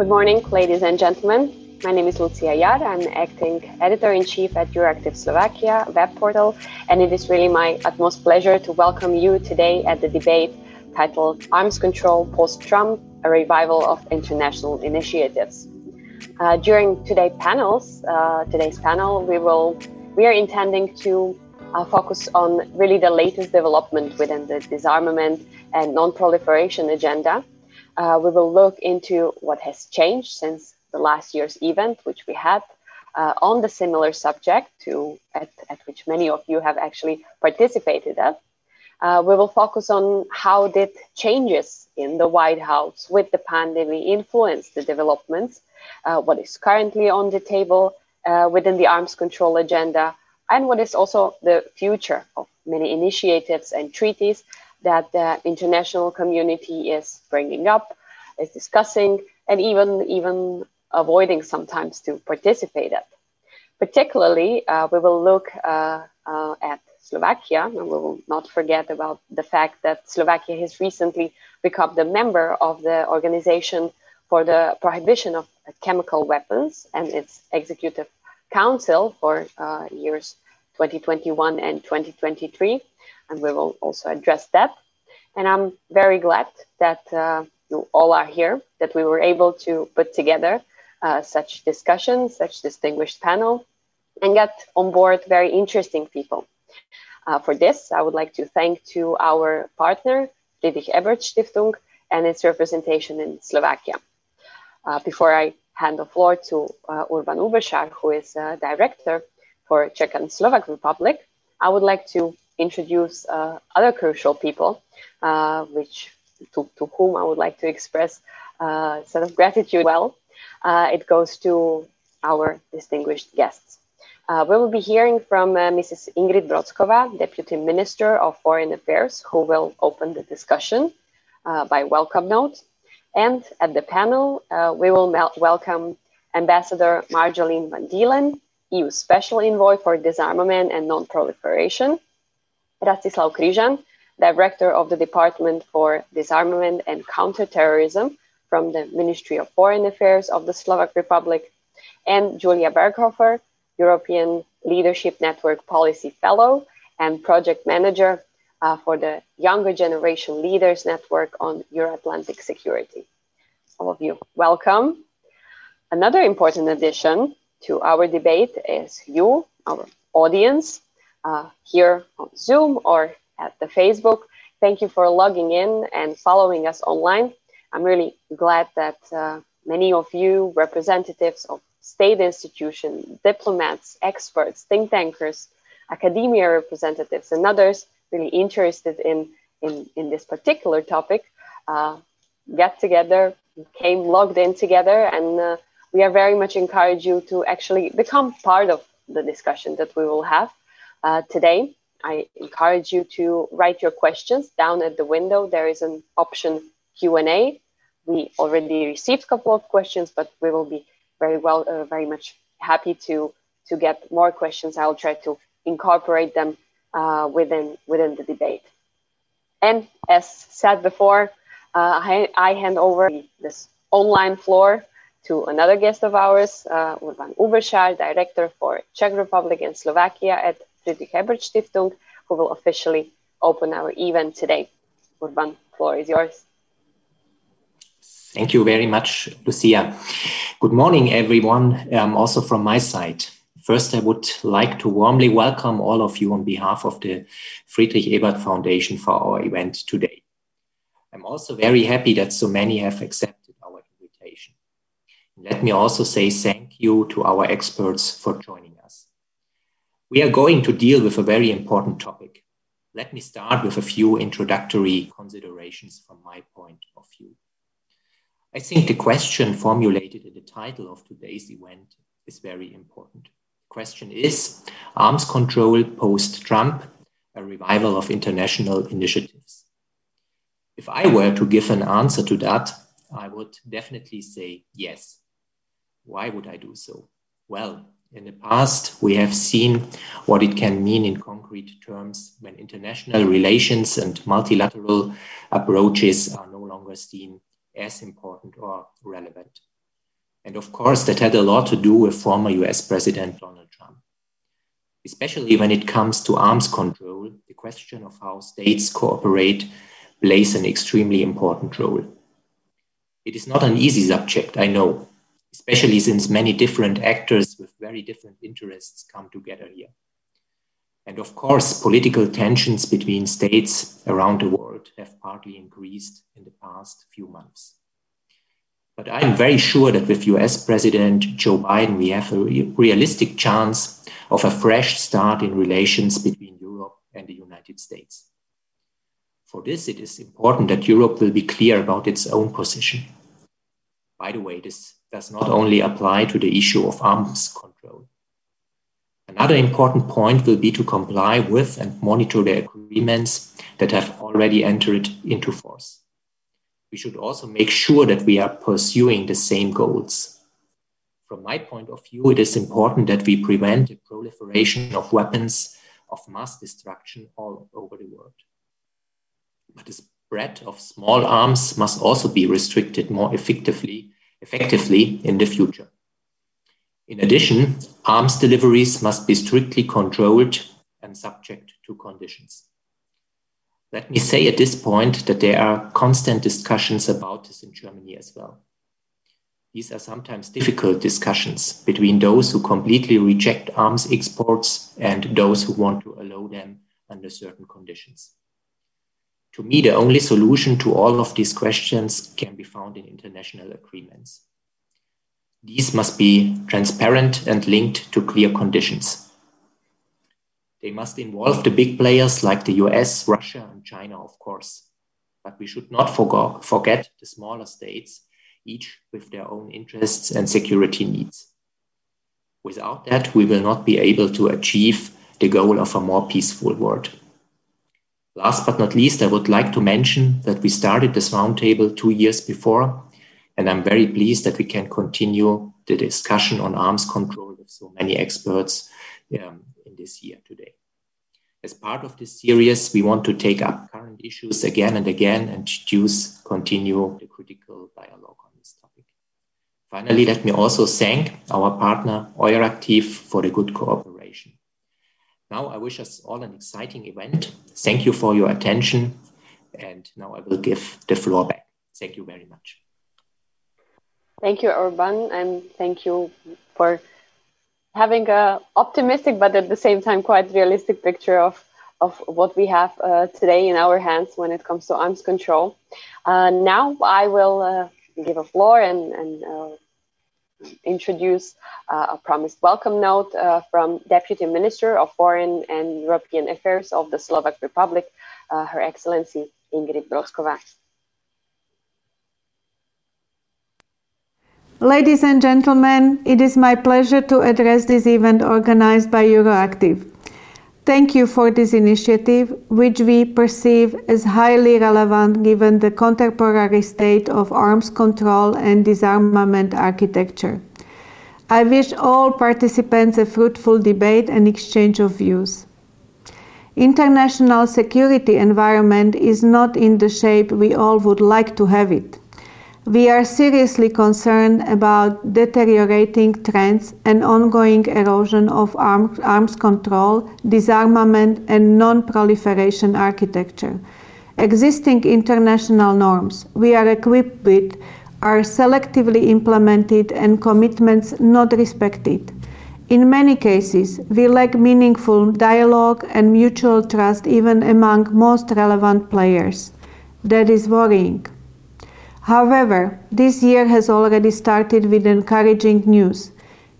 Good morning, ladies and gentlemen. My name is Lucia Yar. I'm acting editor in chief at Euractiv Slovakia web portal, and it is really my utmost pleasure to welcome you today at the debate titled Arms Control Post Trump A Revival of International Initiatives. Uh, during today's panels, uh, today's panel, we will we are intending to uh, focus on really the latest development within the disarmament and non-proliferation agenda uh, we will look into what has changed since the last year's event, which we had uh, on the similar subject to at, at, which many of you have actually participated at. Uh, we will focus on how did changes in the White House with the pandemic influence the developments, uh, what is currently on the table uh, within the arms control agenda, and what is also the future of many initiatives and treaties that the international community is bringing up, is discussing, and even even avoiding sometimes to participate at. Particularly, uh, we will look uh, uh, at Slovakia, and we will not forget about the fact that Slovakia has recently become the member of the Organization for the Prohibition of Chemical Weapons and its Executive Council for uh, years 2021 and 2023 and we will also address that. And I'm very glad that uh, you all are here, that we were able to put together uh, such discussions, such distinguished panel, and get on board very interesting people. Uh, for this, I would like to thank to our partner, Friedrich Ebert Stiftung, and its representation in Slovakia. Uh, before I hand the floor to uh, Urban Uberschar, who is uh, director for Czech and Slovak Republic, I would like to introduce uh, other crucial people, uh, which to, to, whom I would like to express a uh, set of gratitude. Well, uh, it goes to our distinguished guests. Uh, we will be hearing from Mrs. Ingrid Brockova, Deputy Minister of Foreign Affairs, who will open the discussion by welcome note. And at the panel, we will welcome Ambassador Marjolein van Deelen, EU Special Envoy for Disarmament and Non-Proliferation, Rastislav Križan, Director of the Department for Disarmament and Counterterrorism from the Ministry of Foreign Affairs of the Slovak Republic, and Julia Berghofer, European Leadership Network Policy Fellow and Project Manager uh, for the Younger Generation Leaders Network on Euro-Atlantic Security. All of you, welcome. Another important addition to our debate is you, our audience, uh, here on Zoom or at the Facebook. Thank you for logging in and following us online. I'm really glad that uh, many of you, representatives of state institutions, diplomats, experts, think tankers, academia representatives, and others really interested in, in, in this particular topic, uh, get together, came logged in together, and uh, we are very much encourage you to actually become part of the discussion that we will have uh, today. I encourage you to write your questions down at the window. There is an option Q&A. We already received a couple of questions, but we will be very well, uh, very much happy to to get more questions. I will try to incorporate them uh, within within the debate. And as said before, uh, I, I, hand over this online floor to another guest of ours, uh, Urban Uberschar, Director for Czech Republic and Slovakia at Friedrich Ebert Stiftung, who will officially open our event today. Urban, floor is yours. Thank you very much, Lucia. Good morning, everyone, um, also from my side. First, I would like to warmly welcome all of you on behalf of the Friedrich Ebert Foundation for our event today. I'm also very happy that so many have accepted our invitation. Let me also say thank you to our experts for joining us. We are going to deal with a very important topic. Let me start with a few introductory considerations from my point of view. I think the question formulated in the title of today's event is very important. The question is arms control post Trump, a revival of international initiatives. If I were to give an answer to that, I would definitely say yes. Why would I do so? Well, in the past, we have seen what it can mean in concrete terms when international relations and multilateral approaches are no longer seen as important or relevant. And of course, that had a lot to do with former US President Donald Trump. Especially when it comes to arms control, the question of how states cooperate plays an extremely important role. It is not an easy subject, I know, especially since many different actors with very different interests come together here. And of course, political tensions between states around the world have partly increased in the past few months. But I'm very sure that with US President Joe Biden, we have a re- realistic chance of a fresh start in relations between Europe and the United States. For this, it is important that Europe will be clear about its own position. By the way, this does not only apply to the issue of arms control. Another important point will be to comply with and monitor the agreements that have already entered into force. We should also make sure that we are pursuing the same goals. From my point of view, it is important that we prevent the proliferation of weapons of mass destruction all over the world. But the spread of small arms must also be restricted more effectively, effectively in the future. In addition, arms deliveries must be strictly controlled and subject to conditions. Let me say at this point that there are constant discussions about this in Germany as well. These are sometimes difficult discussions between those who completely reject arms exports and those who want to allow them under certain conditions. To me, the only solution to all of these questions can be found in international agreements. These must be transparent and linked to clear conditions. They must involve the big players like the US, Russia, and China, of course. But we should not forget the smaller states, each with their own interests and security needs. Without that, we will not be able to achieve the goal of a more peaceful world. Last but not least, I would like to mention that we started this roundtable two years before and I'm very pleased that we can continue the discussion on arms control with so many experts um, in this year today. As part of this series, we want to take up current issues again and again and choose continue the critical dialogue on this topic. Finally, let me also thank our partner Euractiv for the good cooperation. Now I wish us all an exciting event. Thank you for your attention. And now I will give the floor back. Thank you very much. Thank you, Urban, and thank you for having a optimistic but at the same time quite realistic picture of of what we have uh, today in our hands when it comes to arms control. Uh, now I will uh, give a floor and, and uh, introduce uh, a promised welcome note uh, from Deputy Minister of Foreign and European Affairs of the Slovak Republic, Her Excellency Ingrid Brockova. Ladies and gentlemen, it is my pleasure to address this event organized by Euractiv. Thank you for this initiative, which we perceive as highly relevant given the contemporary state of arms control and disarmament architecture. I wish all participants a fruitful debate and exchange of views. International security environment is not in the shape we all would like to have it we are seriously concerned about deteriorating trends and ongoing erosion of arms control, disarmament, and non proliferation architecture. Existing international norms we are equipped with are selectively implemented and commitments not respected. In many cases, we lack meaningful dialogue and mutual trust even among most relevant players. That is worrying. However, this year has already started with encouraging news.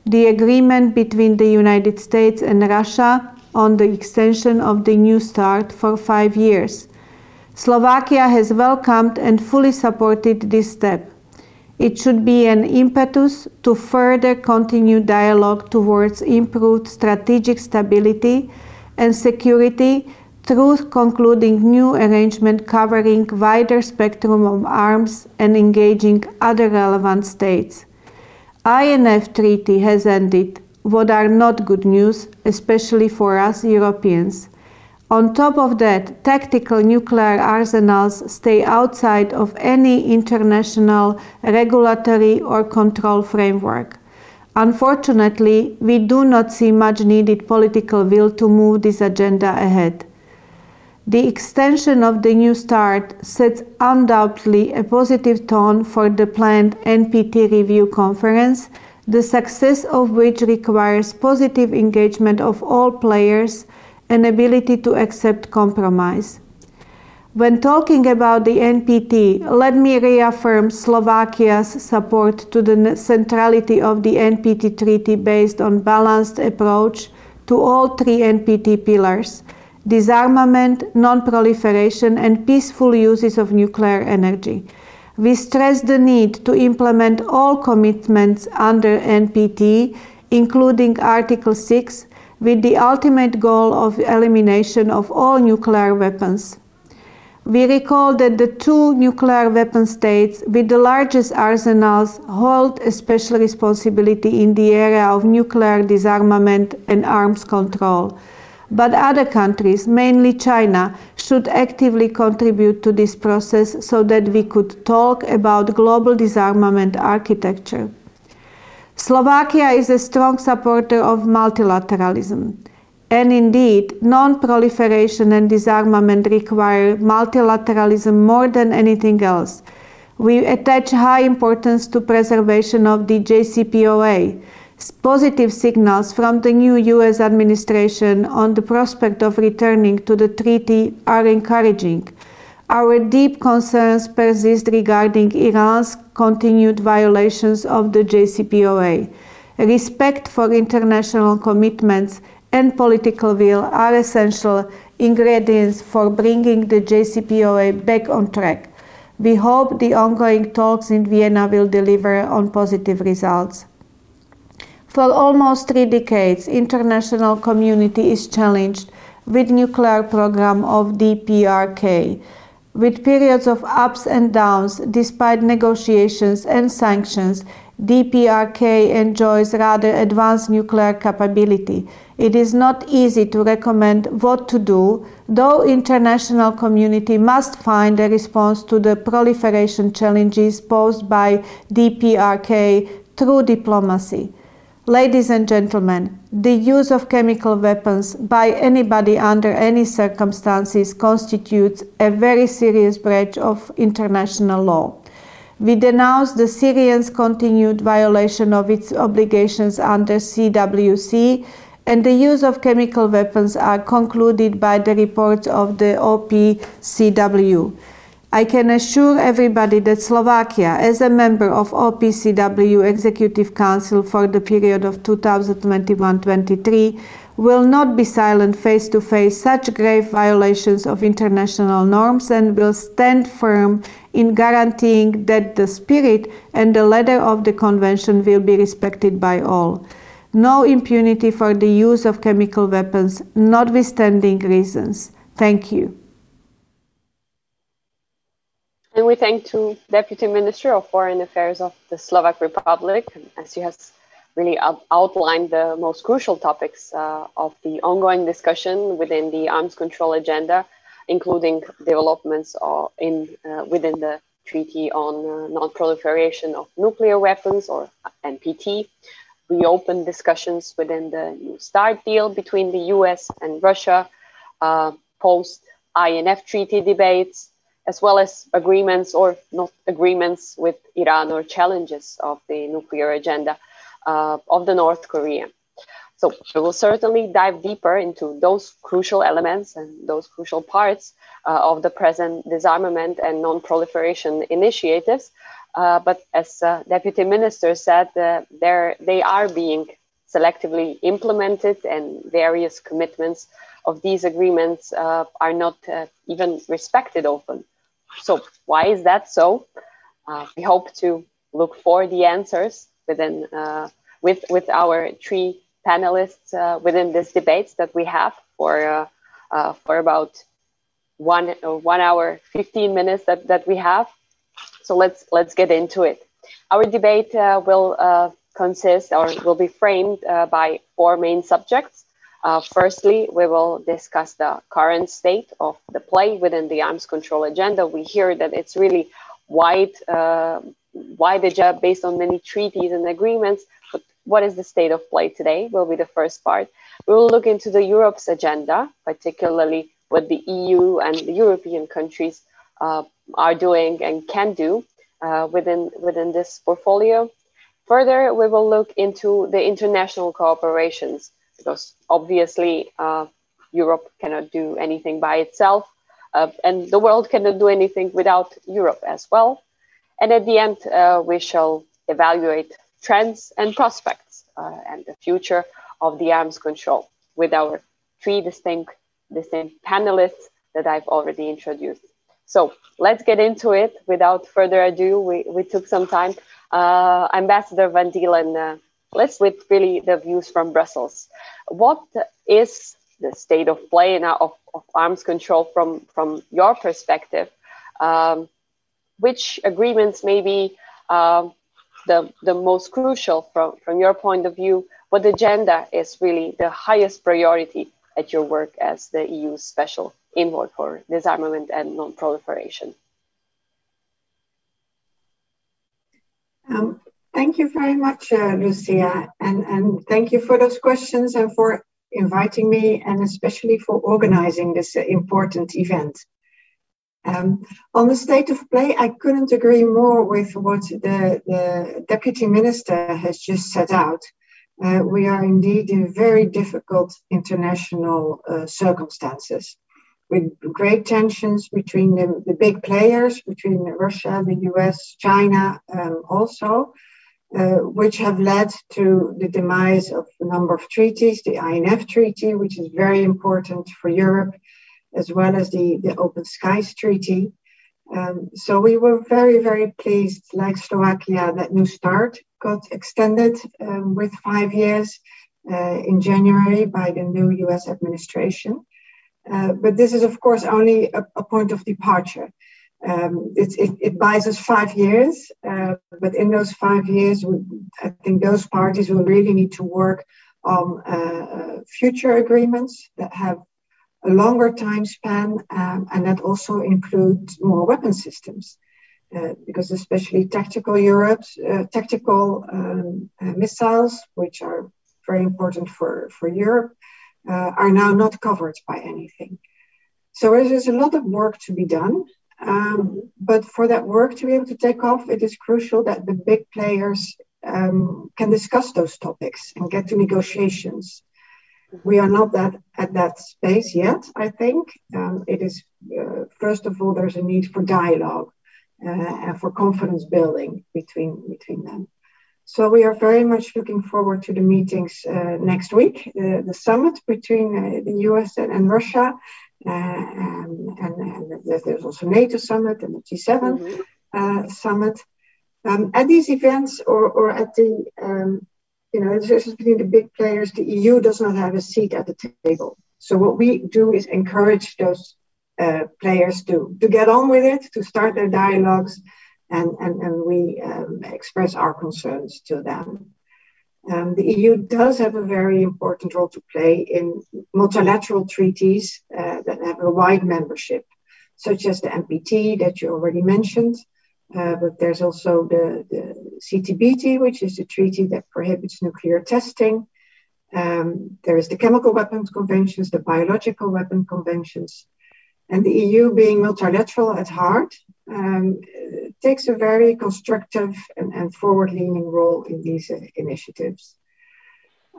The agreement between the United States and Russia on the extension of the New START for five years. Slovakia has welcomed and fully supported this step. It should be an impetus to further continue dialogue towards improved strategic stability and security through concluding new arrangement covering wider spectrum of arms and engaging other relevant states. INF treaty has ended, what are not good news, especially for us Europeans. On top of that, tactical nuclear arsenals stay outside of any international regulatory or control framework. Unfortunately, we do not see much needed political will to move this agenda ahead. The extension of the New START sets undoubtedly a positive tone for the planned NPT review conference, the success of which requires positive engagement of all players and ability to accept compromise. When talking about the NPT, let me reaffirm Slovakia's support to the centrality of the NPT treaty based on balanced approach to all three NPT pillars – disarmament, non-proliferation, and peaceful uses of nuclear energy. We stress the need to implement all commitments under NPT, including Article 6, with the ultimate goal of elimination of all nuclear weapons. We recall that the two nuclear weapon states with the largest arsenals hold a special responsibility in the area of nuclear disarmament and arms control but other countries, mainly China, should actively contribute to this process so that we could talk about global disarmament architecture. Slovakia is a strong supporter of multilateralism. And indeed, non proliferation and disarmament require multilateralism more than anything else. We attach high importance to preservation of the JCPOA, Positive signals from the new US administration on the prospect of returning to the treaty are encouraging. Our deep concerns persist regarding Iran's continued violations of the JCPOA. Respect for international commitments and political will are essential ingredients for bringing the JCPOA back on track. We hope the ongoing talks in Vienna will deliver on positive results. For almost three decades, international community is challenged with nuclear program of DPRK, with periods of ups and downs despite negotiations and sanctions. DPRK enjoys rather advanced nuclear capability. It is not easy to recommend what to do, though international community must find a response to the proliferation challenges posed by DPRK through diplomacy. Ladies and gentlemen, the use of chemical weapons by anybody under any circumstances constitutes a very serious breach of international law. We denounce the Syrians' continued violation of its obligations under CWC and the use of chemical weapons are concluded by the reports of the OPCW. I can assure everybody that Slovakia, as a member of OPCW Executive Council for the period of 2021-23, will not be silent face to face such grave violations of international norms and will stand firm in guaranteeing that the spirit and the letter of the convention will be respected by all. No impunity for the use of chemical weapons, notwithstanding reasons. Thank you. And we thank to Deputy Minister of Foreign Affairs of the Slovak Republic, as she has really outlined the most crucial topics uh, of the ongoing discussion within the arms control agenda, including developments in uh, within the Treaty on uh, Non-Proliferation of Nuclear Weapons, or NPT, reopened discussions within the New START deal between the US and Russia, uh, post INF treaty debates, as well as agreements or not agreements with Iran or challenges of the nuclear agenda uh, of the North Korea. So we will certainly dive deeper into those crucial elements and those crucial parts uh, of the present disarmament and non-proliferation initiatives. Uh, but as uh, Deputy Minister said, uh, they are being selectively implemented and various commitments of these agreements uh, are not uh, even respected often. So why is that so? Uh, we hope to look for the answers within uh, with with our three panelists uh, within this debates that we have for uh, uh, for about one uh, one hour 15 minutes that, that we have. So let's let's get into it. Our debate will consist or will be framed by four main subjects. Uh, firstly, we will discuss the current state of the play within the arms control agenda. We hear that it's really wide, uh, wide agenda based on many treaties and agreements. But what is the state of play today? Will be the first part. We will look into the Europe's agenda, particularly what the EU and the European countries uh, are doing and can do uh, within within this portfolio. Further, we will look into the international cooperations because obviously uh, Europe cannot do anything by itself, uh, and the world cannot do anything without Europe as well. And at the end, uh, we shall evaluate trends and prospects uh, and the future of the arms control with our three distinct, distinct panelists that I've already introduced. So let's get into it. Without further ado, we, we took some time. Uh, Ambassador Van Deelen, uh, let's with really the views from Brussels. What is the state of play now of, of arms control from, from your perspective? Um, which agreements may be uh, the, the most crucial from, from your point of view? What agenda is really the highest priority at your work as the EU's special envoy for disarmament and non-proliferation. Um, thank you very much, uh, Lucia, and, and thank you for those questions and for inviting me, and especially for organizing this important event. Um, on the state of play, I couldn't agree more with what the, the Deputy Minister has just set out. Uh, we are indeed in very difficult international uh, circumstances with great tensions between the, the, big players, between Russia, the US, China um, also, uh, which have led to the demise of a number of treaties, the INF Treaty, which is very important for Europe, as well as the, the Open Skies Treaty. Um, so we were very, very pleased, like Slovakia, that New START got extended um, with five years uh, in January by the new US administration. Uh, but this is, of course, only a, a point of departure. Um, it, it, it, buys us five years, uh, but in those five years, we, I think those parties will really need to work on uh, uh future agreements that have a longer time span um, and that also include more weapon systems. Uh, because especially tactical Europe, uh, tactical um, missiles, which are very important for, for Europe, uh, are now not covered by anything. So there's a lot of work to be done. Um, but for that work to be able to take off, it is crucial that the big players um, can discuss those topics and get to negotiations. We are not that at that space yet. I think um, it is uh, first of all there's a need for dialogue uh, and for confidence building between between them. So we are very much looking forward to the meetings uh, next week, uh, the summit between uh, the US and, and Russia. Um, and, and, there's also NATO summit and the G7 mm-hmm. Uh, summit. Um, at these events or, or at the, um, you know, between the big players, the EU does not have a seat at the table. So what we do is encourage those uh, players to, to get on with it, to start their dialogues, and, and, and we um, express our concerns to them. Um, the EU does have a very important role to play in multilateral treaties uh, that have a wide membership, such as the NPT that you already mentioned. Uh, but there's also the, the CTBT, which is the treaty that prohibits nuclear testing. Um, there is the chemical weapons conventions, the biological weapon conventions, and the EU, being multilateral at heart, um, takes a very constructive and, and forward leaning role in these initiatives.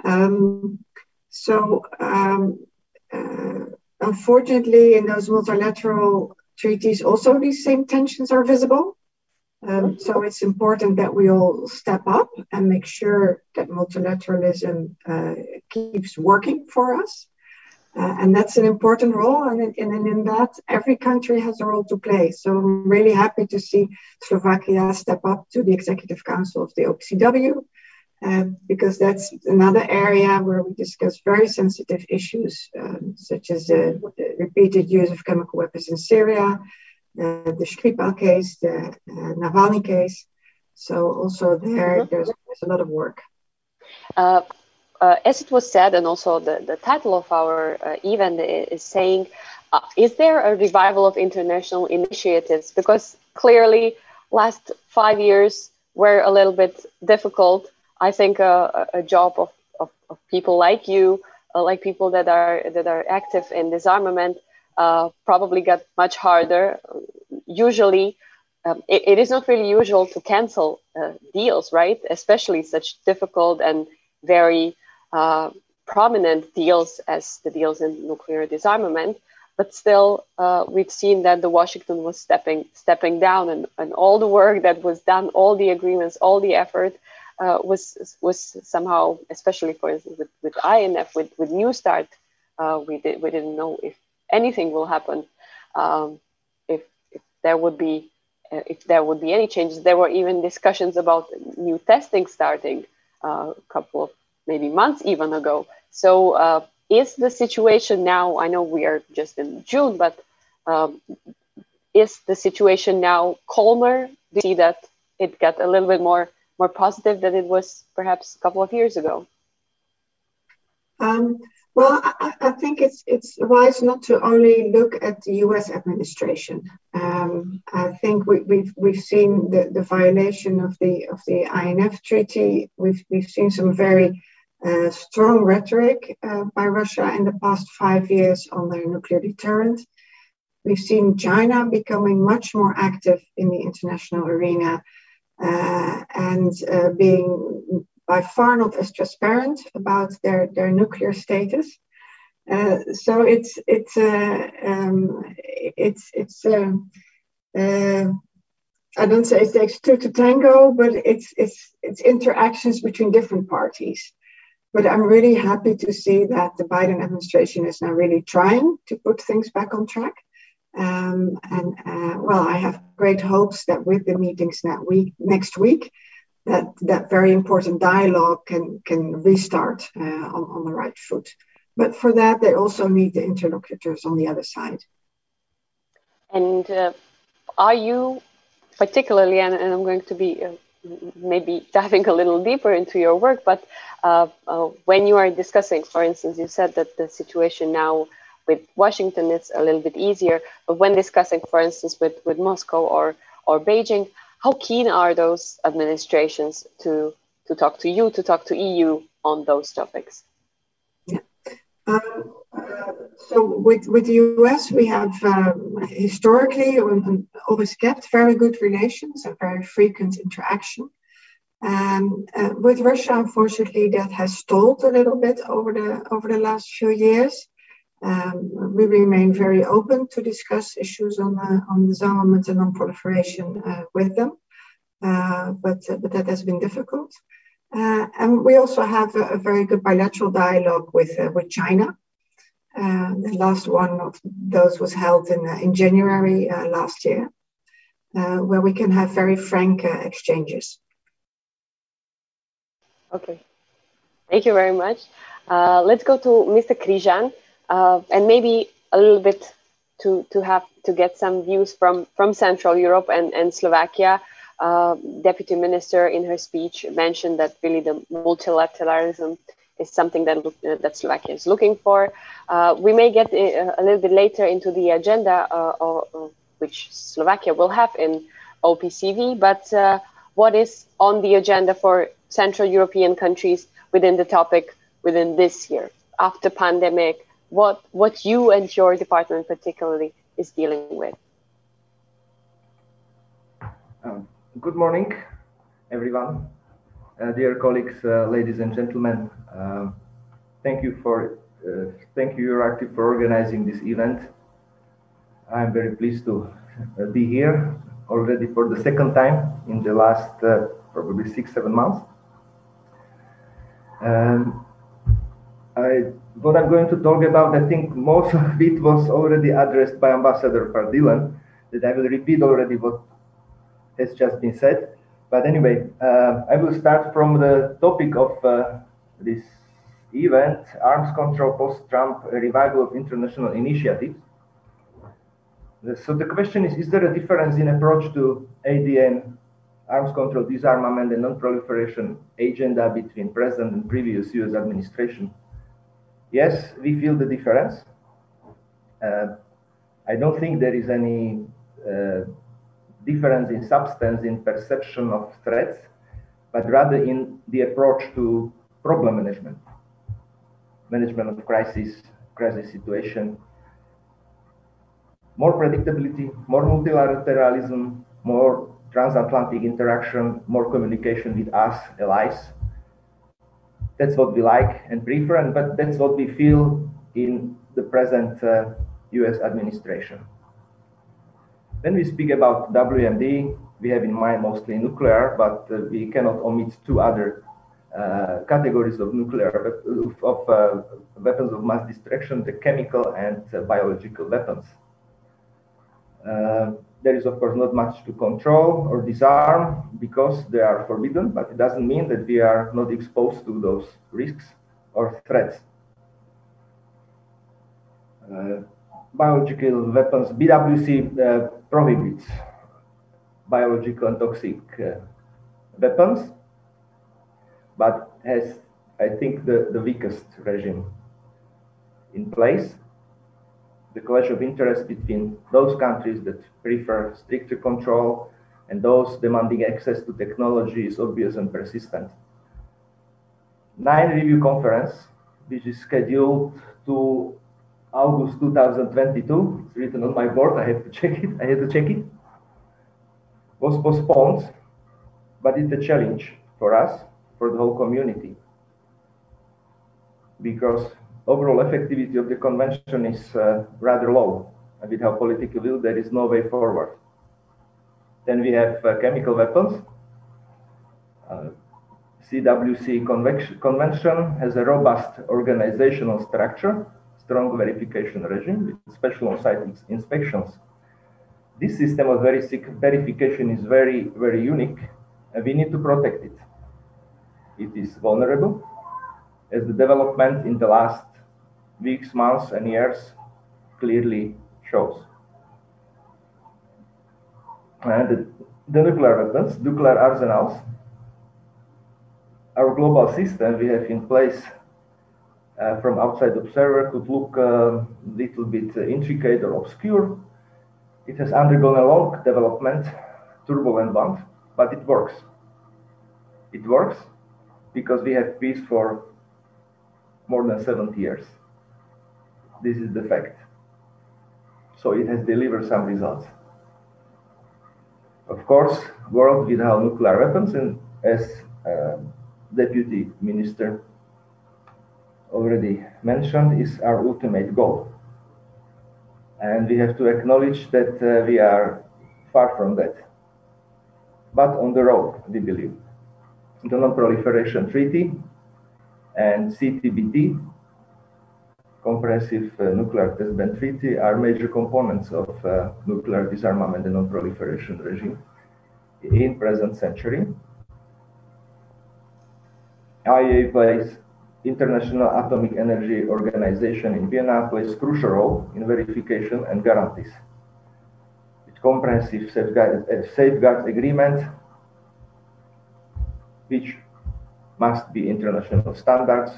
Um, so, um, uh, unfortunately, in those multilateral treaties, also these same tensions are visible. Um, so it's important that we all step up and make sure that multilateralism uh, keeps working for us. Uh, and that's an important role. And in, and in that, every country has a role to play. So I'm really happy to see Slovakia step up to the Executive Council of the OPCW, uh, because that's another area where we discuss very sensitive issues, um, such as uh, the repeated use of chemical weapons in Syria, uh, the Skripal case, the uh, Navalny case. So also there, mm-hmm. there's, there's a lot of work. Uh, as it was said, and also the, the title of our uh, event is saying, uh, is there a revival of international initiatives? Because clearly, last five years were a little bit difficult. I think a, a job of, of, of, people like you, uh, like people that are that are active in disarmament, uh, probably got much harder. Usually, um, it, it is not really usual to cancel uh, deals, right? Especially such difficult and very uh, prominent deals as the deals in nuclear disarmament. But still, uh, we've seen that the Washington was stepping stepping down, and, and all the work that was done, all the agreements, all the effort uh, was was somehow, especially for instance with, with INF, with with New Start, uh, we did we didn't know if anything will happen, um, if, if there would be uh, if there would be any changes. There were even discussions about new testing starting uh, a couple of maybe months even ago. So uh, is the situation now? I know we are just in June, but um, is the situation now calmer? Do you see that it got a little bit more more positive than it was perhaps a couple of years ago? Um, well, I, I, think it's it's wise not to only look at the U.S. administration. Um, I think we, have we've, we've seen the, the violation of the of the INF treaty. We've we've seen some very uh, strong rhetoric uh, by Russia in the past five years on their nuclear deterrent. We've seen China becoming much more active in the international arena uh, and uh, being by far not as transparent about their, their nuclear status. Uh, so it's it's uh, um, it's it's uh, uh, I don't say it takes two to tango, but it's it's it's interactions between different parties. But I'm really happy to see that the Biden administration is now really trying to put things back on track. Um, and uh, well, I have great hopes that with the meetings that week next week, that that very important dialogue can can restart uh, on, on the right foot. But for that, they also need the interlocutors on the other side. And uh, are you particularly, and, and, I'm going to be uh, maybe diving a little deeper into your work, but uh, uh, when you are discussing, for instance, you said that the situation now with Washington is a little bit easier, but when discussing, for instance, with, with Moscow or, or Beijing, how keen are those administrations to to talk to you, to talk to EU on those topics? Yeah. Um, so with, with the US, we have um, historically always kept very good relations and very frequent interaction. Um, uh, with Russia, unfortunately, that has stalled a little bit over the over the last few years. Um, we remain very open to discuss issues on uh, on disarmament and non-proliferation uh, with them, uh, but uh, but that has been difficult. Uh, and we also have a, a, very good bilateral dialogue with uh, with China. the last one of those was held in in January last year, where we can have very frank exchanges. Okay, thank you very much. let's go to Mr. Križan uh, and maybe a little bit to to have to get some views from from Central Europe and and Slovakia. Uh, Deputy Minister in her speech mentioned that really the multilateralism is something that uh, that Slovakia is looking for. Uh, we may get a, uh, a, little bit later into the agenda, uh, which Slovakia will have in OPCV, but what is on the agenda for Central European countries within the topic within this year after pandemic? What what you and your department particularly is dealing with. Um, good morning, everyone, uh, dear colleagues, uh, ladies and gentlemen. Um, thank you for uh, thank you Euractiv for organizing this event. I'm very pleased to uh, be here already for the second time in the last uh, probably six seven months. Um, I, what I'm going to talk about, I think most of it was already addressed by Ambassador van Deelen, that I will repeat already what has just been said. But anyway, uh, I will start from the topic of uh, this event, arms control post-Trump revival of international initiatives. So the question is, is there a difference in approach to ADN arms control, disarmament, and non-proliferation agenda between present and previous US administration. Yes, we feel the difference. Uh, I don't think there is any uh, difference in substance in perception of threats, but rather in the approach to problem management, management of crisis, crisis situation, more predictability, more multilateralism, more transatlantic interaction, more communication with us, allies. That's what we like and prefer, and but that's what we feel in the present uh, US administration. When we speak about WMD, we have in mind mostly nuclear, but uh, we cannot omit two other uh, categories of nuclear of uh, weapons of mass destruction: the chemical and uh, biological weapons. There is, of course, not much to control or disarm because they are forbidden, but it doesn't mean that we are not exposed to those risks or threats. Uh, biological weapons, BWC uh, prohibits biological and toxic uh, weapons, but has, I think, the, the weakest regime in place the clash of interest between those countries that prefer stricter control and those demanding access to technology is obvious and persistent. Nine review conference, which is scheduled to August 2022, it's written on my board, I have to check it, I have to check it, was postponed, but it's a challenge for us, for the whole community. Because overall effectivity of the convention is uh, rather low. And without political will, there is no way forward. Then we have uh, chemical weapons. Uh, CWC convention has a robust organizational structure, strong verification regime with special on-site inspections. This system of verification is very, very unique, and we need to protect it. It is vulnerable, as the development in the last weeks, months, and years clearly shows. And the, nuclear weapons, nuclear arsenals, our global system we have in place uh, from outside observer could look a uh, little bit uh, intricate or obscure. It has undergone a long development, turbulent one, but it works. It works because we have peace for more than 70 years. This is the fact. So it has delivered some results. Of course, world without nuclear weapons, and as uh, Deputy Minister already mentioned, is our ultimate goal. And we have to acknowledge that uh, we are far from that. But on the road, we believe. The Non-Proliferation Treaty and CTBT comprehensive uh, nuclear test ban treaty are major components of uh, nuclear disarmament and non-proliferation regime in present century. IAEA plays International Atomic Energy Organization in Vienna plays crucial role in verification and guarantees. With comprehensive safeguard, uh, safeguards agreement, which must be international standards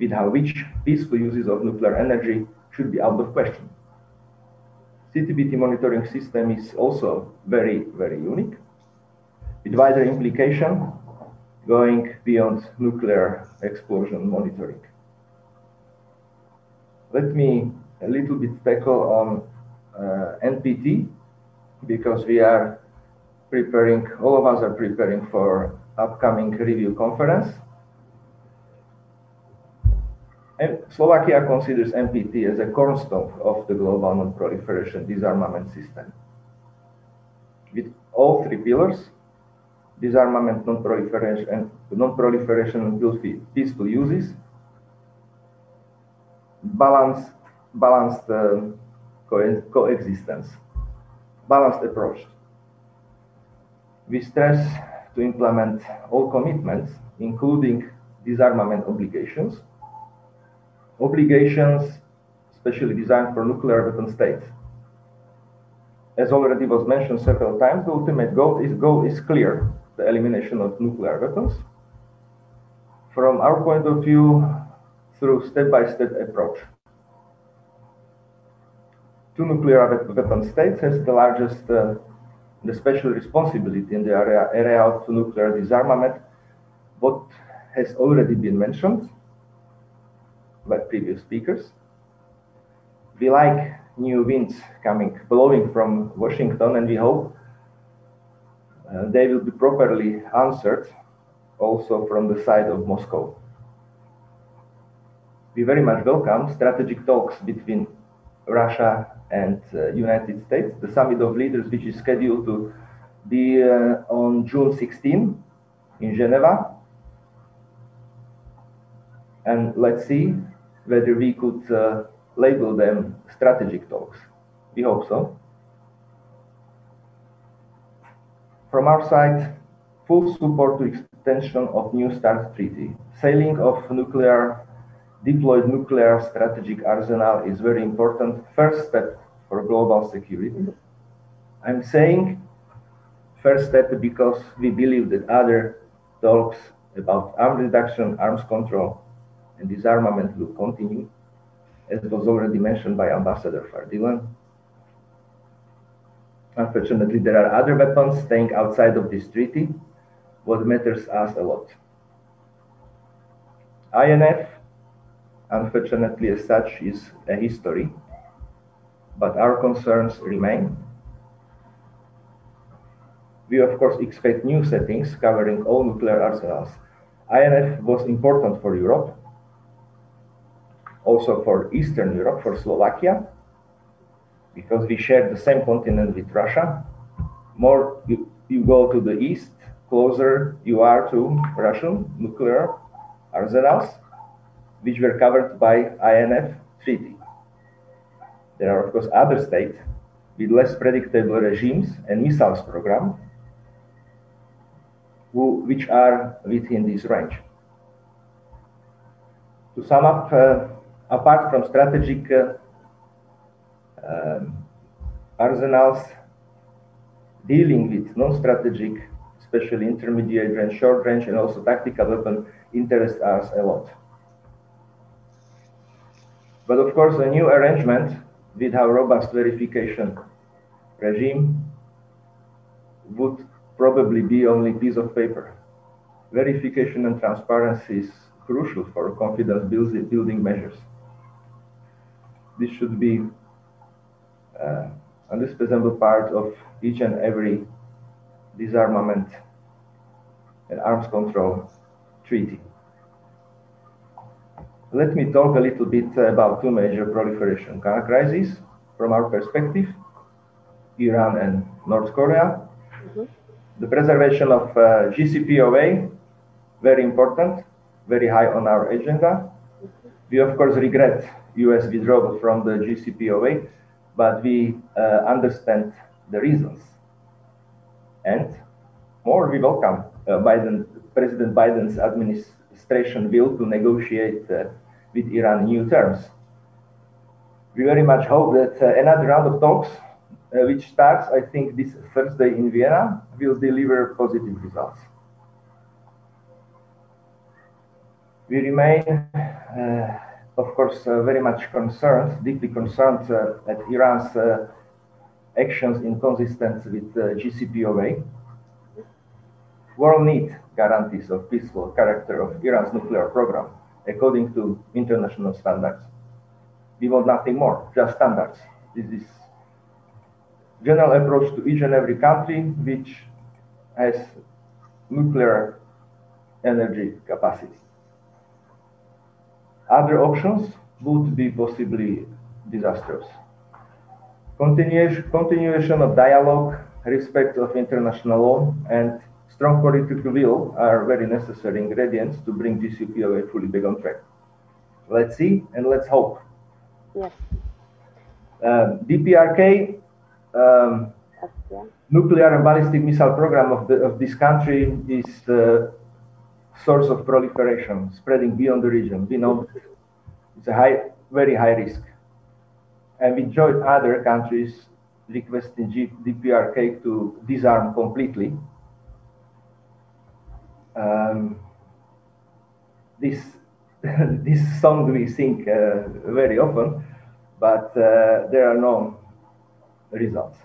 without which peaceful uses of nuclear energy should be out of question. CTBT monitoring system is also very, very unique, with wider implication going beyond nuclear explosion monitoring. Let me a little bit tackle on uh, NPT, because we are preparing, all of us are preparing for upcoming review conference Slovakia considers NPT as a cornerstone of the global non-proliferation disarmament system. With all three pillars, disarmament, non-proliferation, and non-proliferation and peaceful uses, balanced, balanced uh, co coexistence, balanced approach. We stress to implement all commitments, including disarmament obligations, obligations specially designed for nuclear weapon states. as already was mentioned several times, the ultimate goal is, goal is clear, the elimination of nuclear weapons. From our point of view, through step-by-step -step approach. Two nuclear weapon states has the largest uh, the special responsibility in the area, area of nuclear disarmament, what has already been mentioned by previous speakers. We like new winds coming, blowing from Washington, and we hope uh, they will be properly answered also from the side of Moscow. We very much welcome strategic talks between Russia and uh, United States, the summit of leaders, which is scheduled to be uh, on June 16 in Geneva. And let's see whether we could uh, label them strategic talks. We hope so. From our side, full support to extension of New START treaty. Sailing of nuclear, deployed nuclear strategic arsenal is very important first step for global security. I'm saying first step because we believe that other talks about arms reduction, arms control, and disarmament will continue, as was already mentioned by Ambassador van Deelen. Unfortunately, there are other weapons staying outside of this treaty, what matters us a lot. INF, unfortunately, as such, is a history, but our concerns remain. We, of course, expect new settings covering all nuclear arsenals. INF was important for Europe, also for Eastern Europe, for Slovakia, because we share the same continent with Russia. More you, you go to the east, closer you are to Russian nuclear arsenals, which were covered by INF treaty. There are, of course, other states with less predictable regimes and missiles program, who, which are within this range. To sum up, uh, apart from strategic uh, um, arsenals dealing with non-strategic, especially intermediate range, short range, and also tactical weapon interest us a lot. But of course, a new arrangement with our robust verification regime would probably be only piece of paper. Verification and transparency is crucial for confidence building measures. This should be uh, indispensable part of each and every disarmament and arms control treaty. Let me talk a little bit about two major proliferation crises from our perspective, Iran and North Korea. Mm -hmm. The preservation of uh, JCPOA, very important, very high on our agenda. We of course regret US withdrawal from the JCPOA, but we uh, understand the reasons. And more, we welcome uh, Biden, President Biden's administration will to negotiate uh, with Iran new terms. We very much hope that uh, another round of talks, uh, which starts, I think, this Thursday in Vienna, will deliver positive results. We remain uh, of course, uh, very much concerned, deeply concerned uh, at Iran's actions inconsistent with the JCPOA. World need guarantees of peaceful character of Iran's nuclear program according to international standards. We want nothing more, just standards. This is general approach to each and every country which has nuclear energy capacity. Other options would be possibly disastrous. Continuation, continuation of dialogue, respect of international law, and strong political will are very necessary ingredients to bring JCPOA fully back on track. Let's see and let's hope. Yes. Uh, DPRK, um, yeah. nuclear and ballistic missile program of, the, of this country is uh, source of proliferation, spreading beyond the region. We know it's a high, very high risk. And we join other countries requesting G DPRK to disarm completely. Um, this this song we sing uh, very often, but uh, there are no results.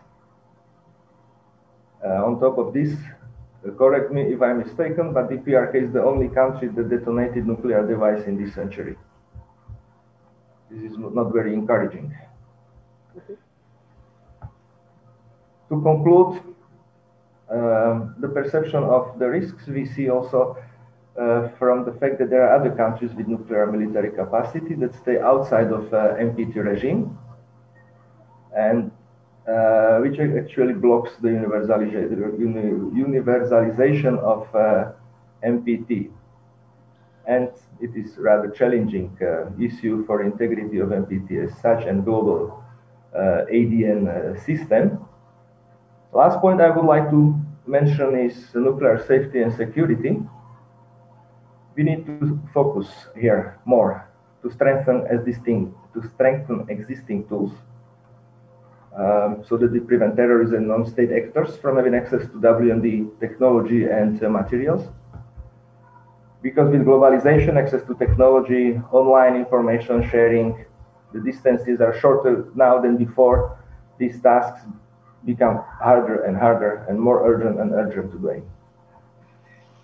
Uh, on top of this, correct me if I'm mistaken, but DPRK is the only country that detonated nuclear device in this century. This is not very encouraging. -hmm. To conclude, um, the perception of the risks we see also uh, from the fact that there are other countries with nuclear military capacity that stay outside of uh, NPT regime and uh, which actually blocks the universalization of uh, NPT. And it is rather challenging uh, issue for integrity of NPT as such and global uh, ADN uh, system. Last point I would like to mention is nuclear safety and security. We need to focus here more to strengthen existing to strengthen existing tools um, so that we prevent terrorists and non-state actors from having access to WMD technology and uh, materials. Because with globalization, access to technology, online information sharing, the distances are shorter now than before. These tasks become harder and harder and more urgent and urgent today.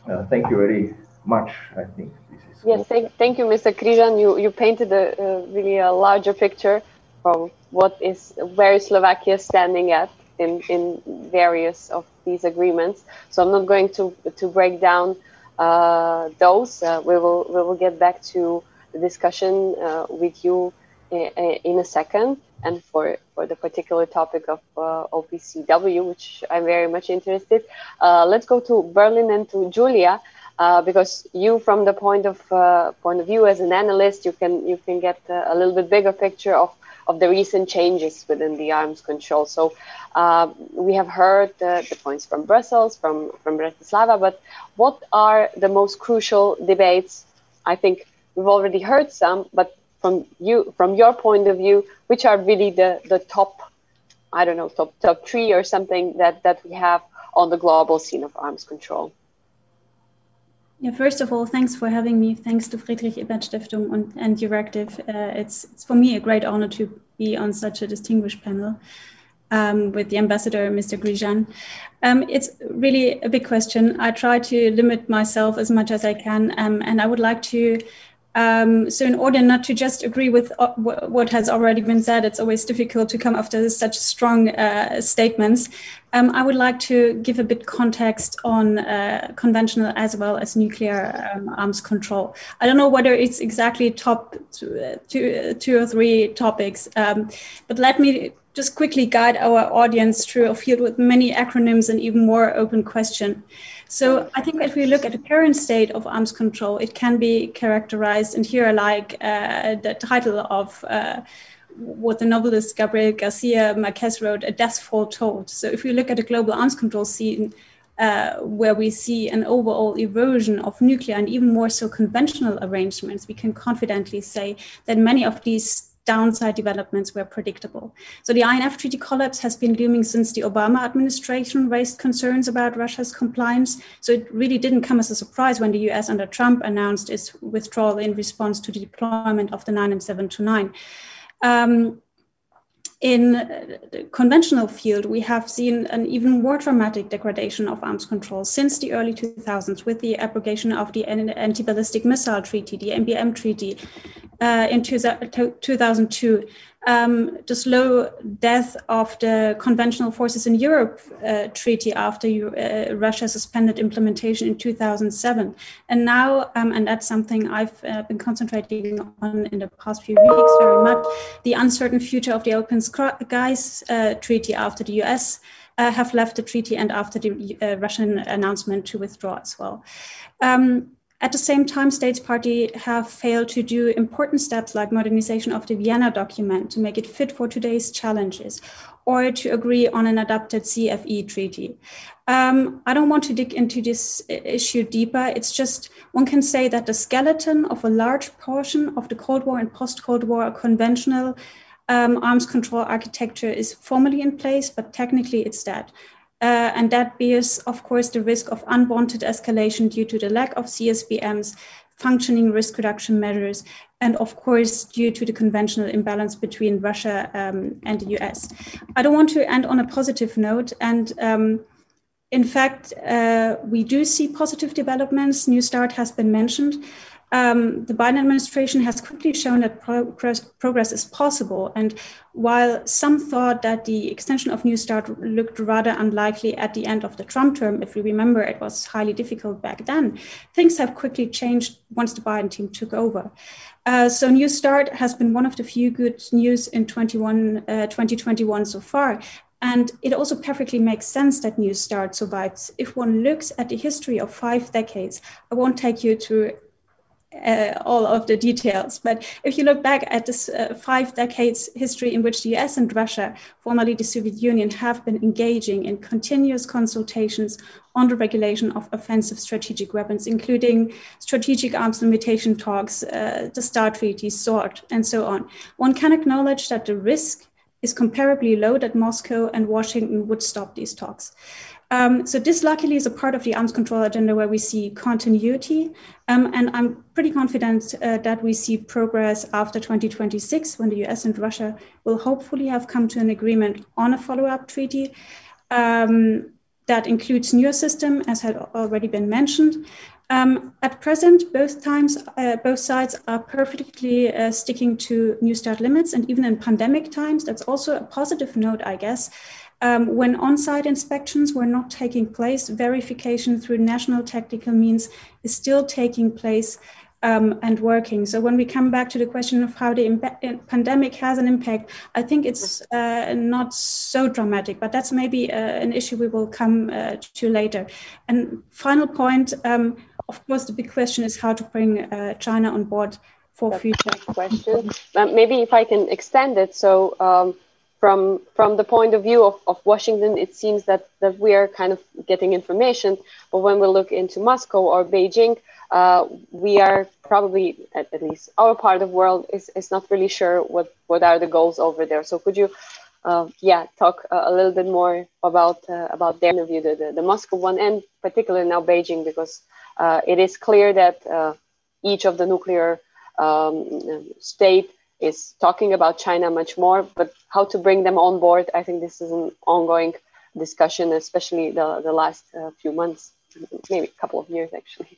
Uh, thank you very much. I think this is. Yes, cool. thank, thank you, Mr. Križan. You, you painted a, a really a larger picture from what is where is Slovakia standing at in, in various of these agreements. So I'm not going to to break down uh, those. Uh, we will we will get back to the discussion uh, with you in, in, a second. And for for the particular topic of uh, OPCW, which I'm very much interested, uh, let's go to Berlin and to Julia. Uh, because you, from the point of point of view as an analyst, you can you can get a little bit bigger picture of of the recent changes within the arms control. So uh, we have heard the, the, points from Brussels, from, from Bratislava, but what are the most crucial debates? I think we've already heard some, but from you, from your point of view, which are really the, the top, I don't know, top, top three or something that, that we have on the global scene of arms control? Yeah, first of all, thanks for having me. Thanks to Friedrich Ebert Stiftung and, and Euractiv. Uh, it's, it's for me a great honor to be on such a distinguished panel um, with the ambassador, Mr. Križan. Um, it's really a big question. I try to limit myself as much as I can, um, and I would like to um, so, in order not to just agree with uh, what has already been said, it's always difficult to come after such strong uh, statements. Um, I would like to give a bit context on uh, conventional as well as nuclear um, arms control. I don't know whether it's exactly top two, two, two or three topics, um, but let me just quickly guide our audience through a field with many acronyms and even more open question. So I think if we look at the current state of arms control, it can be characterized, and here I like uh, the title of uh, what the novelist Gabriel Garcia Marquez wrote, A Death Foretold. So if we look at the global arms control scene, uh, where we see an overall erosion of nuclear and even more so conventional arrangements, we can confidently say that many of these downside developments were predictable. So the INF Treaty collapse has been looming since the Obama administration raised concerns about Russia's compliance. So it really didn't come as a surprise when the US under Trump announced its withdrawal in response to the deployment of the 9M729. Um, in the conventional field, we have seen an even more dramatic degradation of arms control since the early 2000s with the abrogation of the Anti-Ballistic Missile Treaty, the ABM Treaty, uh, in 2002 um, the slow death of the conventional forces in Europe uh, treaty after uh, Russia suspended implementation in 2007. And now, um, and that's something I've uh, been concentrating on in the past few weeks very much, the uncertain future of the Open Skies uh, treaty after the US uh, have left the treaty and after the uh, Russian announcement to withdraw as well. Um, at the same time, states party have failed to do important steps like modernization of the Vienna document to make it fit for today's challenges or to agree on an adapted CFE treaty. Um, I don't want to dig into this issue deeper. It's just one can say that the skeleton of a large portion of the Cold War and post Cold War conventional um, arms control architecture is formally in place, but technically it's dead. Uh, and that bears, of course, the risk of unwanted escalation due to the lack of CSBMs, functioning risk reduction measures, and of course, due to the conventional imbalance between Russia um, and the US. I don't want to end on a positive note. And um, in fact, uh, we do see positive developments. New START has been mentioned um, the Biden administration has quickly shown that progress, progress, is possible. And while some thought that the extension of New START looked rather unlikely at the end of the Trump term, if we remember, it was highly difficult back then, things have quickly changed once the Biden team took over. Uh, so New START has been one of the few good news in 21, uh, 2021 so far. And it also perfectly makes sense that New START survives. If one looks at the history of five decades, I won't take you through uh, all of the details. But if you look back at this uh, five decades history in which the US and Russia, formerly the Soviet Union, have been engaging in continuous consultations on the regulation of offensive strategic weapons, including strategic arms limitation talks, uh, the START treaty, SORT, and so on, one can acknowledge that the risk is comparably low that Moscow and Washington would stop these talks. Um, so this luckily is a part of the arms control agenda where we see continuity. Um, and I'm pretty confident uh, that we see progress after 2026 when the US and Russia will hopefully have come to an agreement on a follow-up treaty um, that includes newer system, as had already been mentioned. Um, at present, both times, uh, both sides are perfectly uh, sticking to New START limits, and even in pandemic times, that's also a positive note, I guess. Um, when on-site inspections were not taking place, verification through national technical means is still taking place um, and working. So when we come back to the question of how the impa- pandemic has an impact, I think it's uh, not so dramatic, but that's maybe uh, an issue we will come uh, to later. And final point, um, of course, the big question is how to bring uh, China on board for that's future. Question. maybe if I can extend it. So um, from from the point of view of, of Washington, it seems that, that we are kind of getting information. But when we look into Moscow or Beijing, uh, we are probably, at, at, least our part of the world, is, is not really sure what, what are the goals over there. So could you, uh, yeah, talk a, a, little bit more about uh, about their interview, the, the, the, Moscow one, and particularly now Beijing, because uh, it is clear that uh, each of the nuclear um, state is talking about China much more, but how to bring them on board, I think this is an ongoing discussion, especially the, the last uh, few months, maybe a couple of years actually.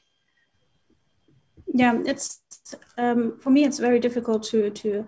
Yeah, it's um, for me, it's very difficult to to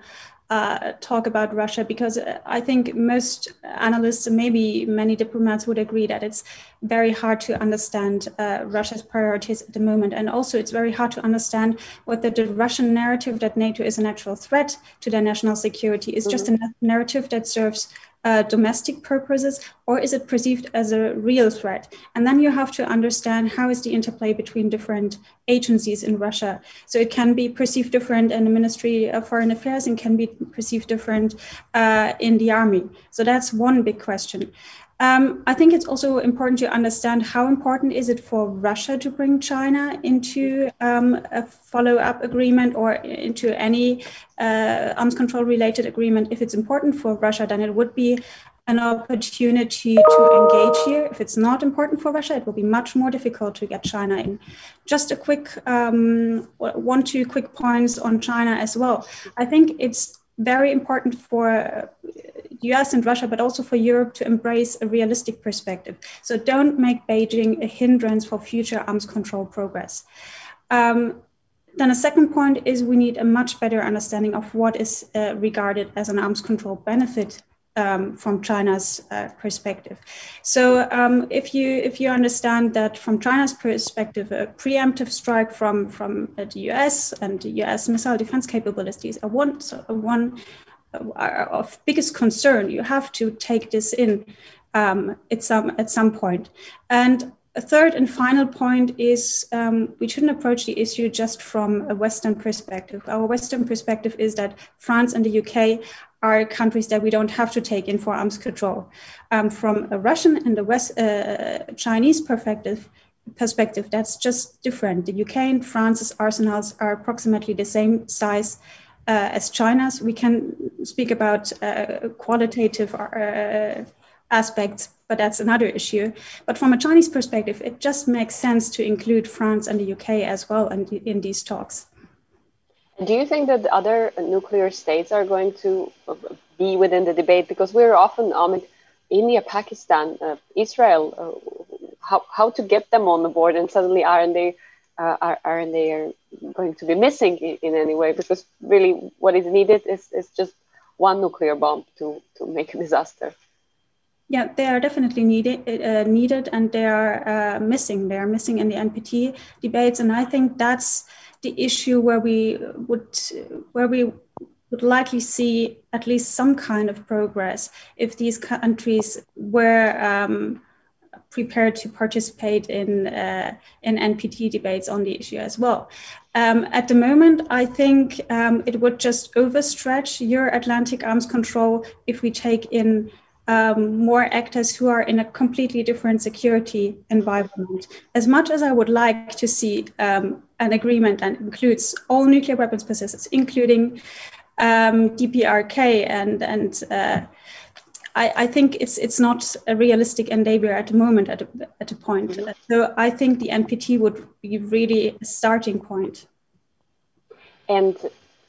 uh, talk about Russia because I think most analysts maybe many diplomats would agree that it's very hard to understand uh, Russia's priorities at the moment. And also, it's very hard to understand whether the Russian narrative that NATO is a natural threat to their national security is mm-hmm. just a narrative that serves uh, domestic purposes or is it perceived as a real threat? And then you have to understand how is the interplay between different agencies in russia. So it can be perceived different in the ministry of foreign affairs and can be perceived different uh, in the army. So that's one big question um, I think it's also important to understand how important is it for Russia to bring China into um, a follow-up agreement or into any uh, arms control related agreement. If it's important for Russia, then it would be an opportunity to engage here. If it's not important for Russia, it will be much more difficult to get China in. Just a quick um, one, two quick points on China as well. I think it's very important for US and Russia, but also for Europe to embrace a realistic perspective. So don't make Beijing a hindrance for future arms control progress. Um, then a second point is we need a much better understanding of what is uh, regarded as an arms control benefit um, from China's uh, perspective. So um, if you if you understand that from China's perspective, a preemptive strike from from the US and US missile defense capabilities are one so one of biggest concern. You have to take this in um, at some at some point. And a third and final point is um, we shouldn't approach the issue just from a Western perspective. Our Western perspective is that France and the UK are countries that we don't have to take in for arms control. Um, from a Russian and a West uh, Chinese perspective, perspective, that's just different. The UK and France's arsenals are approximately the same size uh, as China's. We can speak about uh, qualitative uh, aspects, but that's another issue. But from a Chinese perspective, it just makes sense to include France and the UK as well in, in these talks. Do you think that other nuclear states are going to be within the debate? Because we're often, um, India, Pakistan, uh, Israel, uh, how, how to get them on the board, and suddenly aren't they uh, are, aren't they going to be missing in, in, any way? Because really, what is needed is, is just one nuclear bomb to, to make a disaster. Yeah, they are definitely needed, uh, needed, and they are uh, missing. They are missing in the NPT debates, and I think that's the issue where we would where we would likely see at least some kind of progress if these countries were um, prepared to participate in uh, in NPT debates on the issue as well. Um, at the moment, I think um, it would just overstretch Euro-Atlantic arms control if we take in um, more actors who are in a completely different security environment. As much as I would like to see um, an agreement that includes all nuclear weapons possessors, including um, DPRK, and and uh, I, I, think it's it's not a realistic endeavor at the moment at a, at a point. Mm-hmm. So I think the NPT would be really a starting point. And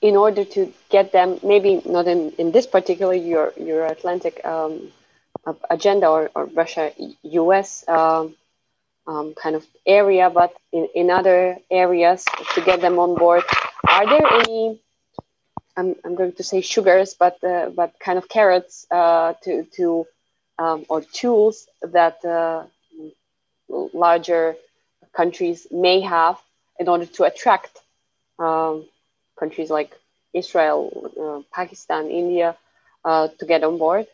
in order to get them, maybe not in, in this particular your Euro Atlantic um, agenda or, or Russia US um, um, kind of area, but in, in other areas to get them on board, are there any? I'm, I'm going to say sugars, but uh, but kind of carrots uh, to to um, or tools that uh, larger countries may have in order to attract um, countries like Israel, uh, Pakistan, India uh, to get on board?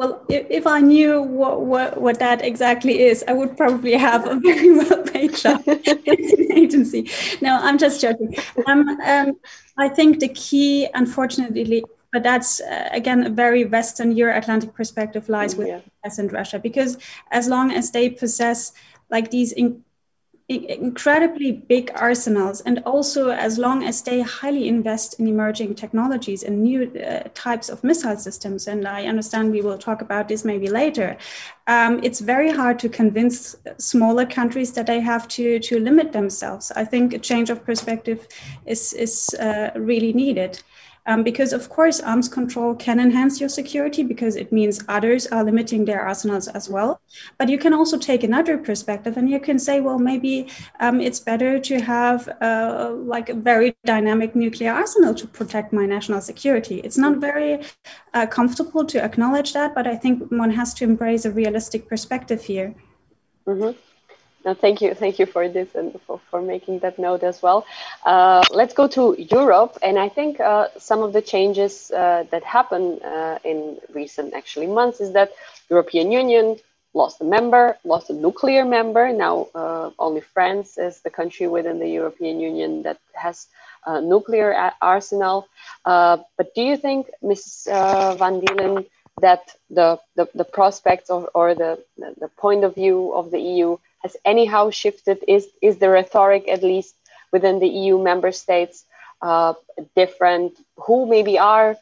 Well, if, if I knew what, what, what that exactly is, I would probably have a very well paid job in an agency. No, I'm just joking. Um, um, I think the key, unfortunately, but that's uh, again a very Western Euro-Atlantic perspective lies with yeah. US and Russia because as long as they possess like these in- incredibly big arsenals and also as long as they highly invest in emerging technologies and new uh, types of missile systems and i understand we will talk about this maybe later um, it's very hard to convince smaller countries that they have to to limit themselves. I think a change of perspective is is uh, really needed um, because of course arms control can enhance your security because it means others are limiting their arsenals as well. But you can also take another perspective and you can say well maybe um, it's better to have uh, like a very dynamic nuclear arsenal to protect my national security. It's not very uh, comfortable to acknowledge that but i think one has to embrace a realistic perspective here. Mm-hmm. No, thank you, thank you for this and for, for making that note as well. Uh, let's go to Europe, and I think uh, some of the changes uh, that happened uh, in recent actually months is that European Union lost a member, lost a nuclear member. Now uh, only France is the country within the European Union that has a nuclear arsenal. Uh, but do you think, Mrs. Van Deelen, that the, the, the prospects or, or the, the point of view of the EU has anyhow shifted? Is is the rhetoric at least within the EU member states uh, different? Who maybe are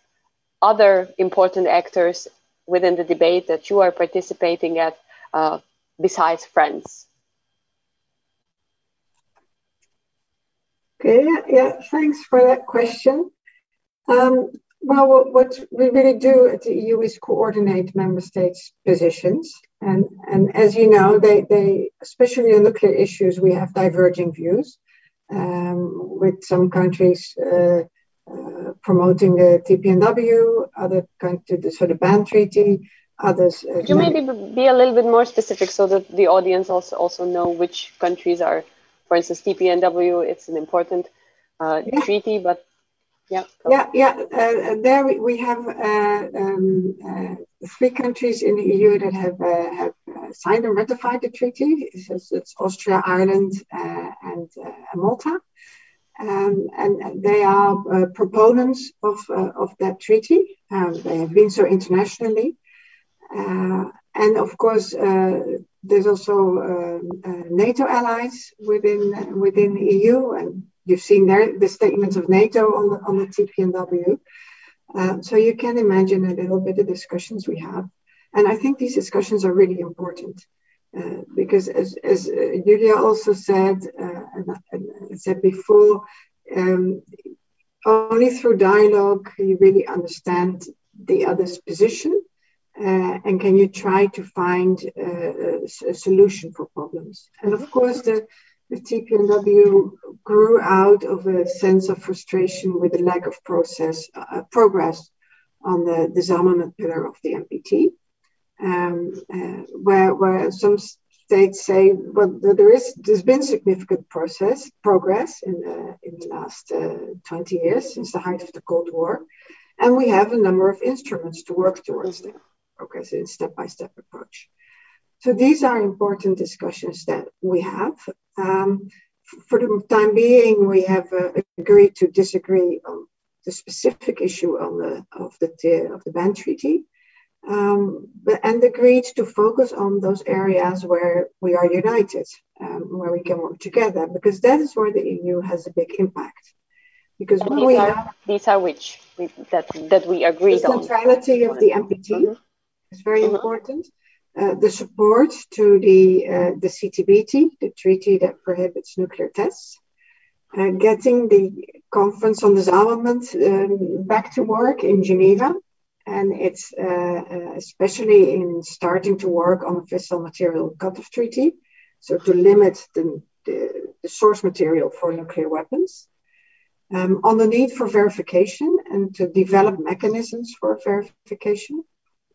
other important actors within the debate that you are participating at uh, besides France? Okay, yeah, thanks for that question. Um, well, what we really do at the EU is coordinate member states' positions. And, and as you know, they, they, especially on nuclear issues, we have diverging views, um, with some countries uh, uh, promoting the TPNW, other countries, the sort of ban treaty, others. Uh, Could you maybe be a little bit more specific so that the audience also, also know which countries are, for instance, TPNW, it's an important uh, yeah. treaty, but yeah, yeah, yeah. Uh, there we, we have uh, um, uh, three countries in the EU that have uh, have uh, signed and ratified the treaty. It's, it's Austria, Ireland, uh, and Malta, um, and they are proponents of of that treaty. Um, they have been so internationally, and of course. there's also um, NATO allies within within the EU, and you've seen there the statements of NATO on the, on the TPNW. Uh, so you can imagine a little bit of discussions we have. And I think these discussions are really important uh, because, as, as uh, Julia also said, uh, and, and said before, um, only through dialogue you really understand the other's position uh, and can you try to find uh, a solution for problems and of course the, the tpnw grew out of a sense of frustration with the lack of process uh, progress on the disarmament pillar of the npt um, uh, where, where some states say, well, there is there's been significant process progress in the in the last uh, 20 years since the height of the Cold War, and we have a number of instruments to work towards that progress in step-by-step approach. So these are important discussions that we have. Um, for the time being, we have uh, agreed to disagree on the specific issue on the of the of the ban treaty um, but, and agreed to focus on those areas where we are united, um, where we can work together, because that is where the EU has a big impact. Because when we are, have these are which we, that that we agreed on. the centrality of the NPT mm-hmm. is very mm-hmm. important. Uh, the support to the uh, the CTBT, the treaty that prohibits nuclear tests, uh, getting the conference on disarmament um, back to work in Geneva, and it's uh, uh, especially in starting to work on the fissile material cutoff treaty, so to limit the, the, the source material for nuclear weapons. Um, on the need for verification and to develop mechanisms for verification.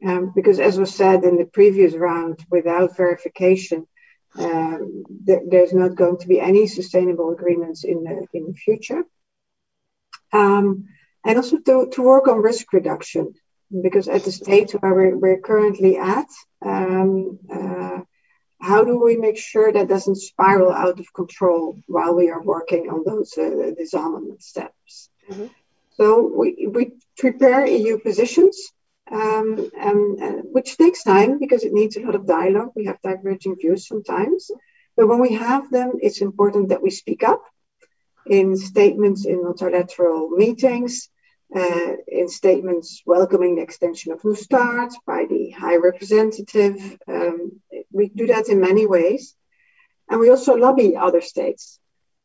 Um, because, as was said in the previous round, without verification, um, th- there's not going to be any sustainable agreements in the, in the future. Um, and also to, to work on risk reduction because at the stage where we're, we're currently at, um, uh, how do we make sure that doesn't spiral out of control while we are working on those uh, disarmament steps? Mm-hmm. So we, we prepare EU positions, um, and, uh, which takes time because it needs a lot of dialogue. We have diverging views sometimes. But when we have them, it's important that we speak up in statements in multilateral meetings, uh, in statements welcoming the extension of New START by the High Representative. Um, we do that in many ways. And we also lobby other states.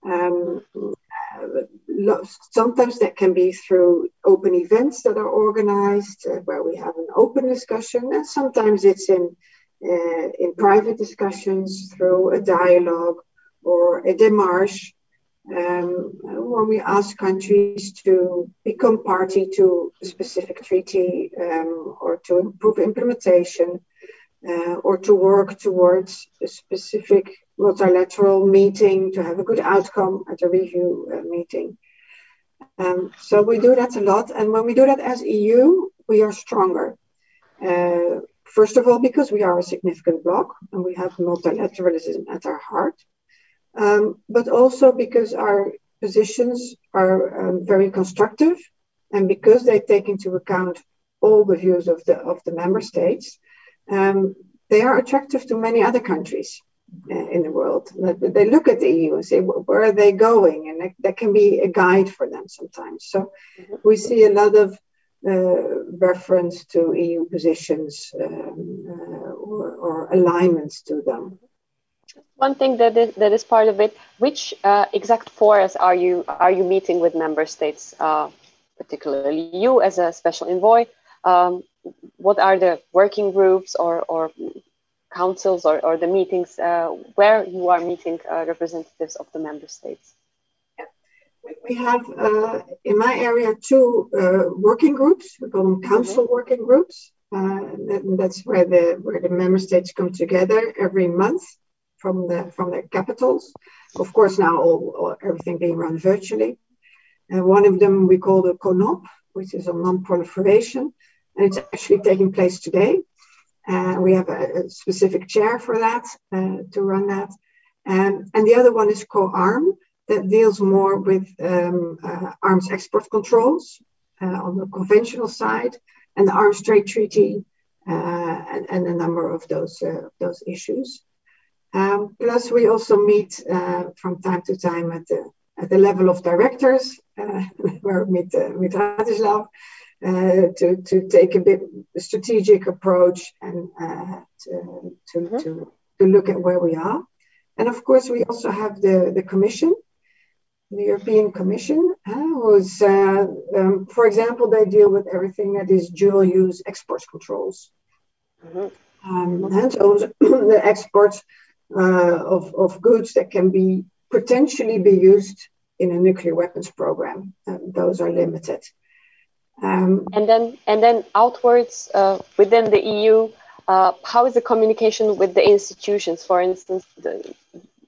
Um, uh, sometimes that can be through open events that are organized uh, where we have an open discussion, and sometimes it's in, uh, in private discussions through a dialogue or a démarche um, when we ask countries to become party to a specific treaty um, or to improve implementation uh, or to work towards a specific multilateral meeting to have a good outcome at a review uh, meeting. Um, so we do that a lot. And when we do that as EU, we are stronger. Uh, first of all, because we are a significant bloc and we have multilateralism at our heart um, but also because our positions are um, very constructive and because they take into account all the views of the of the member states, um, they are attractive to many other countries in the world. They look at the EU and say, where are they going? And that, can be a guide for them sometimes. So mm-hmm. we see a lot of uh, reference to EU positions um, uh, or, or alignments to them. One thing that is, that is part of it. Which uh, exact forums are you are you meeting with member states, uh, particularly you as a special envoy? Um, what are the working groups or, or councils or, or the meetings uh, where you are meeting uh, representatives of the member states? We have uh, in my area two uh, working groups. We call them council mm-hmm. working groups. that's where the where the member states come together every month from the from their capitals. Of course, now all, all everything being run virtually. And one of them we call the CONOP, which is on non-proliferation, and it's actually taking place today. Uh, we have a, a, specific chair for that uh, to run that. Um, and the other one is COARM, that deals more with um, uh, arms export controls on the conventional side, and the Arms Trade Treaty, and, and, a number of those those issues. Um, plus, we also meet from time to time at the at the level of directors, uh, with, uh, with Radislav, uh, to, to take a bit strategic approach and uh, to, to, mm-hmm. to, to look at where we are. And of course, we also have the, the Commission, the European Commission, uh, who's, uh, um, for example, they deal with everything that is dual use export controls. Mm-hmm. Um, and so the exports uh, of, of goods that can be potentially be used in a nuclear weapons program. Those are limited. Um, and then, and then outwards uh, within the EU, uh, how is the communication with the institutions? For instance, the,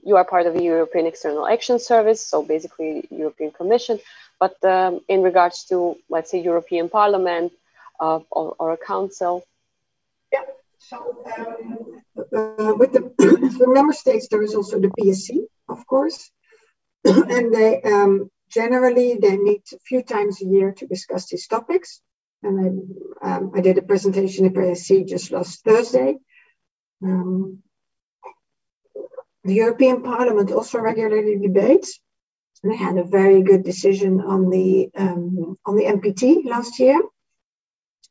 you are part of the European External Action Service, so basically European Commission. But um, in regards to, let's say, European Parliament uh, or, or, a council. Yeah. So um, uh, with the, the member states, there is also the PSC, of course, and they um, generally they meet a few times a year to discuss these topics. And I, um, I did a presentation at PSC just last Thursday. Um, the European Parliament also regularly debates. They had a very good decision on the um, on the NPT last year,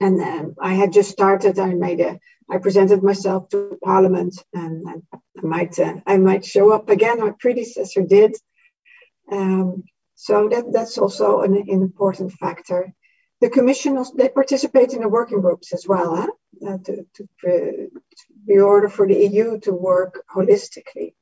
and um, I had just started. I made a I presented myself to Parliament, and I might uh, I might show up again. My predecessor did, um, so that that's also an, an, important factor. The Commission also, they participate in the working groups as well, huh? uh, to, to, to be order for the EU to work holistically.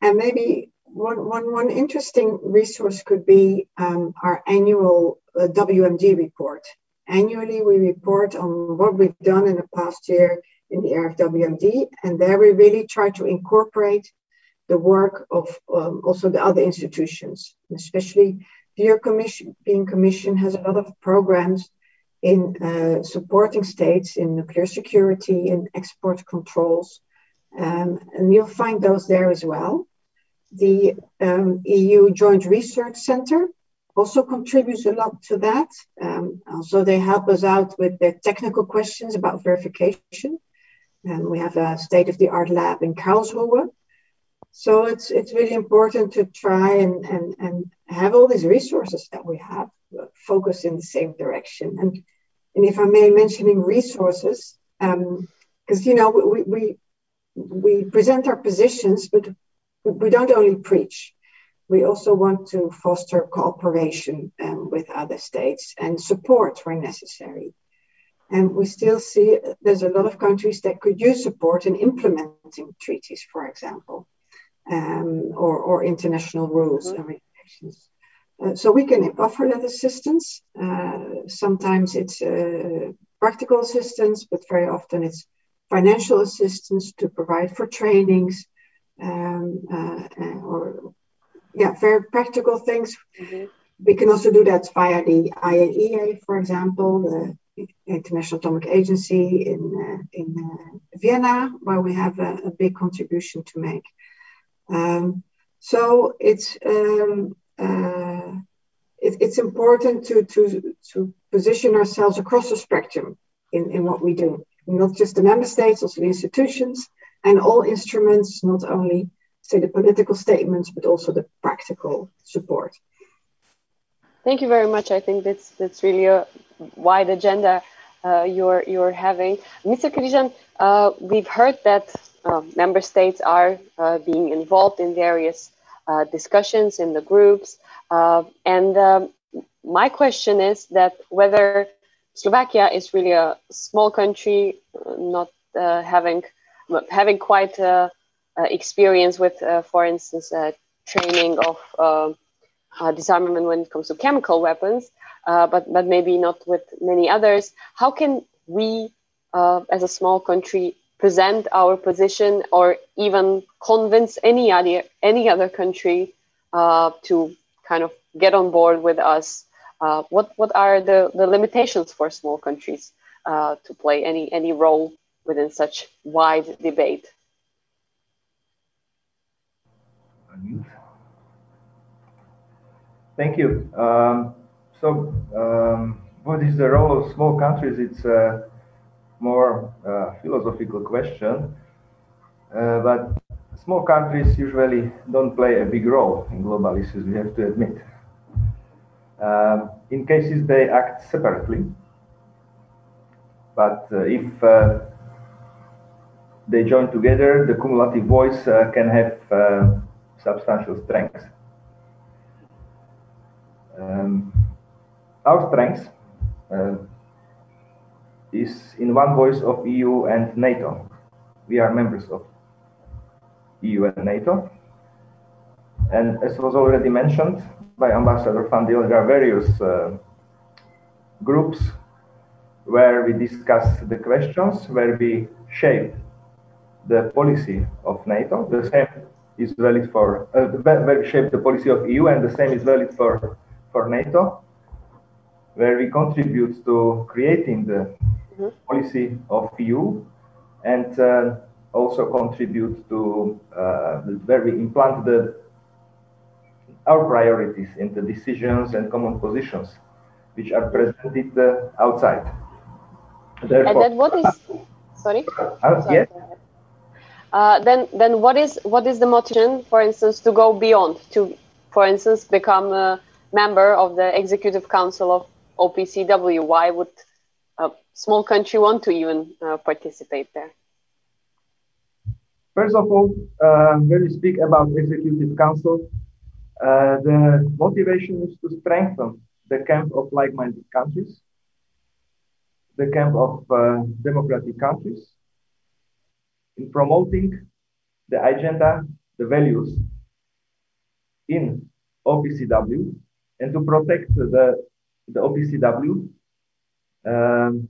And maybe one, one, one interesting resource could be um, our annual uh, WMD report. Annually, we report on what we've done in the past year in the area of WMD, and there we really try to incorporate the work of um, also the other institutions, especially the European Commission has a lot of programs in uh, supporting states in nuclear security and export controls. Um, and you'll find those there as well. The um, EU Joint Research Center also contributes a lot to that. Um, also, they help us out with the technical questions about verification. And we have a state of the art lab in Karlsruhe. So it's, it's really important to try and, and, and have all these resources that we have uh, focus in the same direction. And, and if I may mentioning resources, because um, you know we, we we present our positions, but we don't only preach. We also want to foster cooperation um, with other states and support where necessary. And we still see there's a lot of countries that could use support in implementing treaties, for example, um, or, or, international rules and regulations. Uh, so we can offer that assistance. Uh, sometimes it's uh, practical assistance, but very often it's financial assistance to provide for trainings, um, uh, uh, or yeah, very practical things. Mm-hmm. We can also do that via the IAEA, for example, the International Atomic Agency in uh, in uh, Vienna, where we have a, a, big contribution to make. Um, so it's um, uh, it, it's important to to to position ourselves across the spectrum in, in what we do, not just the member states, also the institutions, and all instruments, not only say the political statements, but also the practical support. Thank you very much. I think that's that's really a wide agenda uh, you're you're having, Mr. Križan. Uh, we've heard that uh, member states are uh, being involved in various uh, discussions in the groups, uh, and um, my question is that whether Slovakia is really a small country, not having having quite uh, uh, experience with, uh, for instance, training of disarmament when it comes to chemical weapons, but but maybe not with many others. How can we, as a small country, present our position or even convince any other any other country uh, to kind of get on board with us uh, what what are the, the limitations for small countries uh, to play any any role within such wide debate? Thank you. Um, so, um, what is the role of small countries? It's a more uh, philosophical question. Uh, but small countries usually don't play a big role in global issues, we have to admit. Um, in cases they act separately, but uh, if uh, they join together, the cumulative voice uh, can have uh, substantial strength. Um, our strength uh, is in one voice of EU and NATO. We are members of EU and NATO. And as was already mentioned by Ambassador Van Dil, there are various uh, groups where we discuss the questions, where we shape the policy of NATO. The same is valid for, uh, where we shape the policy of EU, and the same is valid for, for NATO, where we contribute to creating the mm -hmm. policy of EU and uh, also contribute to uh, where we implant the our priorities in the decisions and common positions which are presented uh, outside. Therefore, and then what is sorry? Uh, sorry yes. Uh, then then what is what is the motivation, for instance, to go beyond to, for instance, become a member of the executive council of OPCW? Why would a small country want to even uh, participate there? First of all, uh, when we speak about executive council, uh, the motivation is to strengthen the camp of like-minded countries, the camp of uh, democratic countries, in promoting the agenda, the values in OPCW, and to protect the, the OPCW um,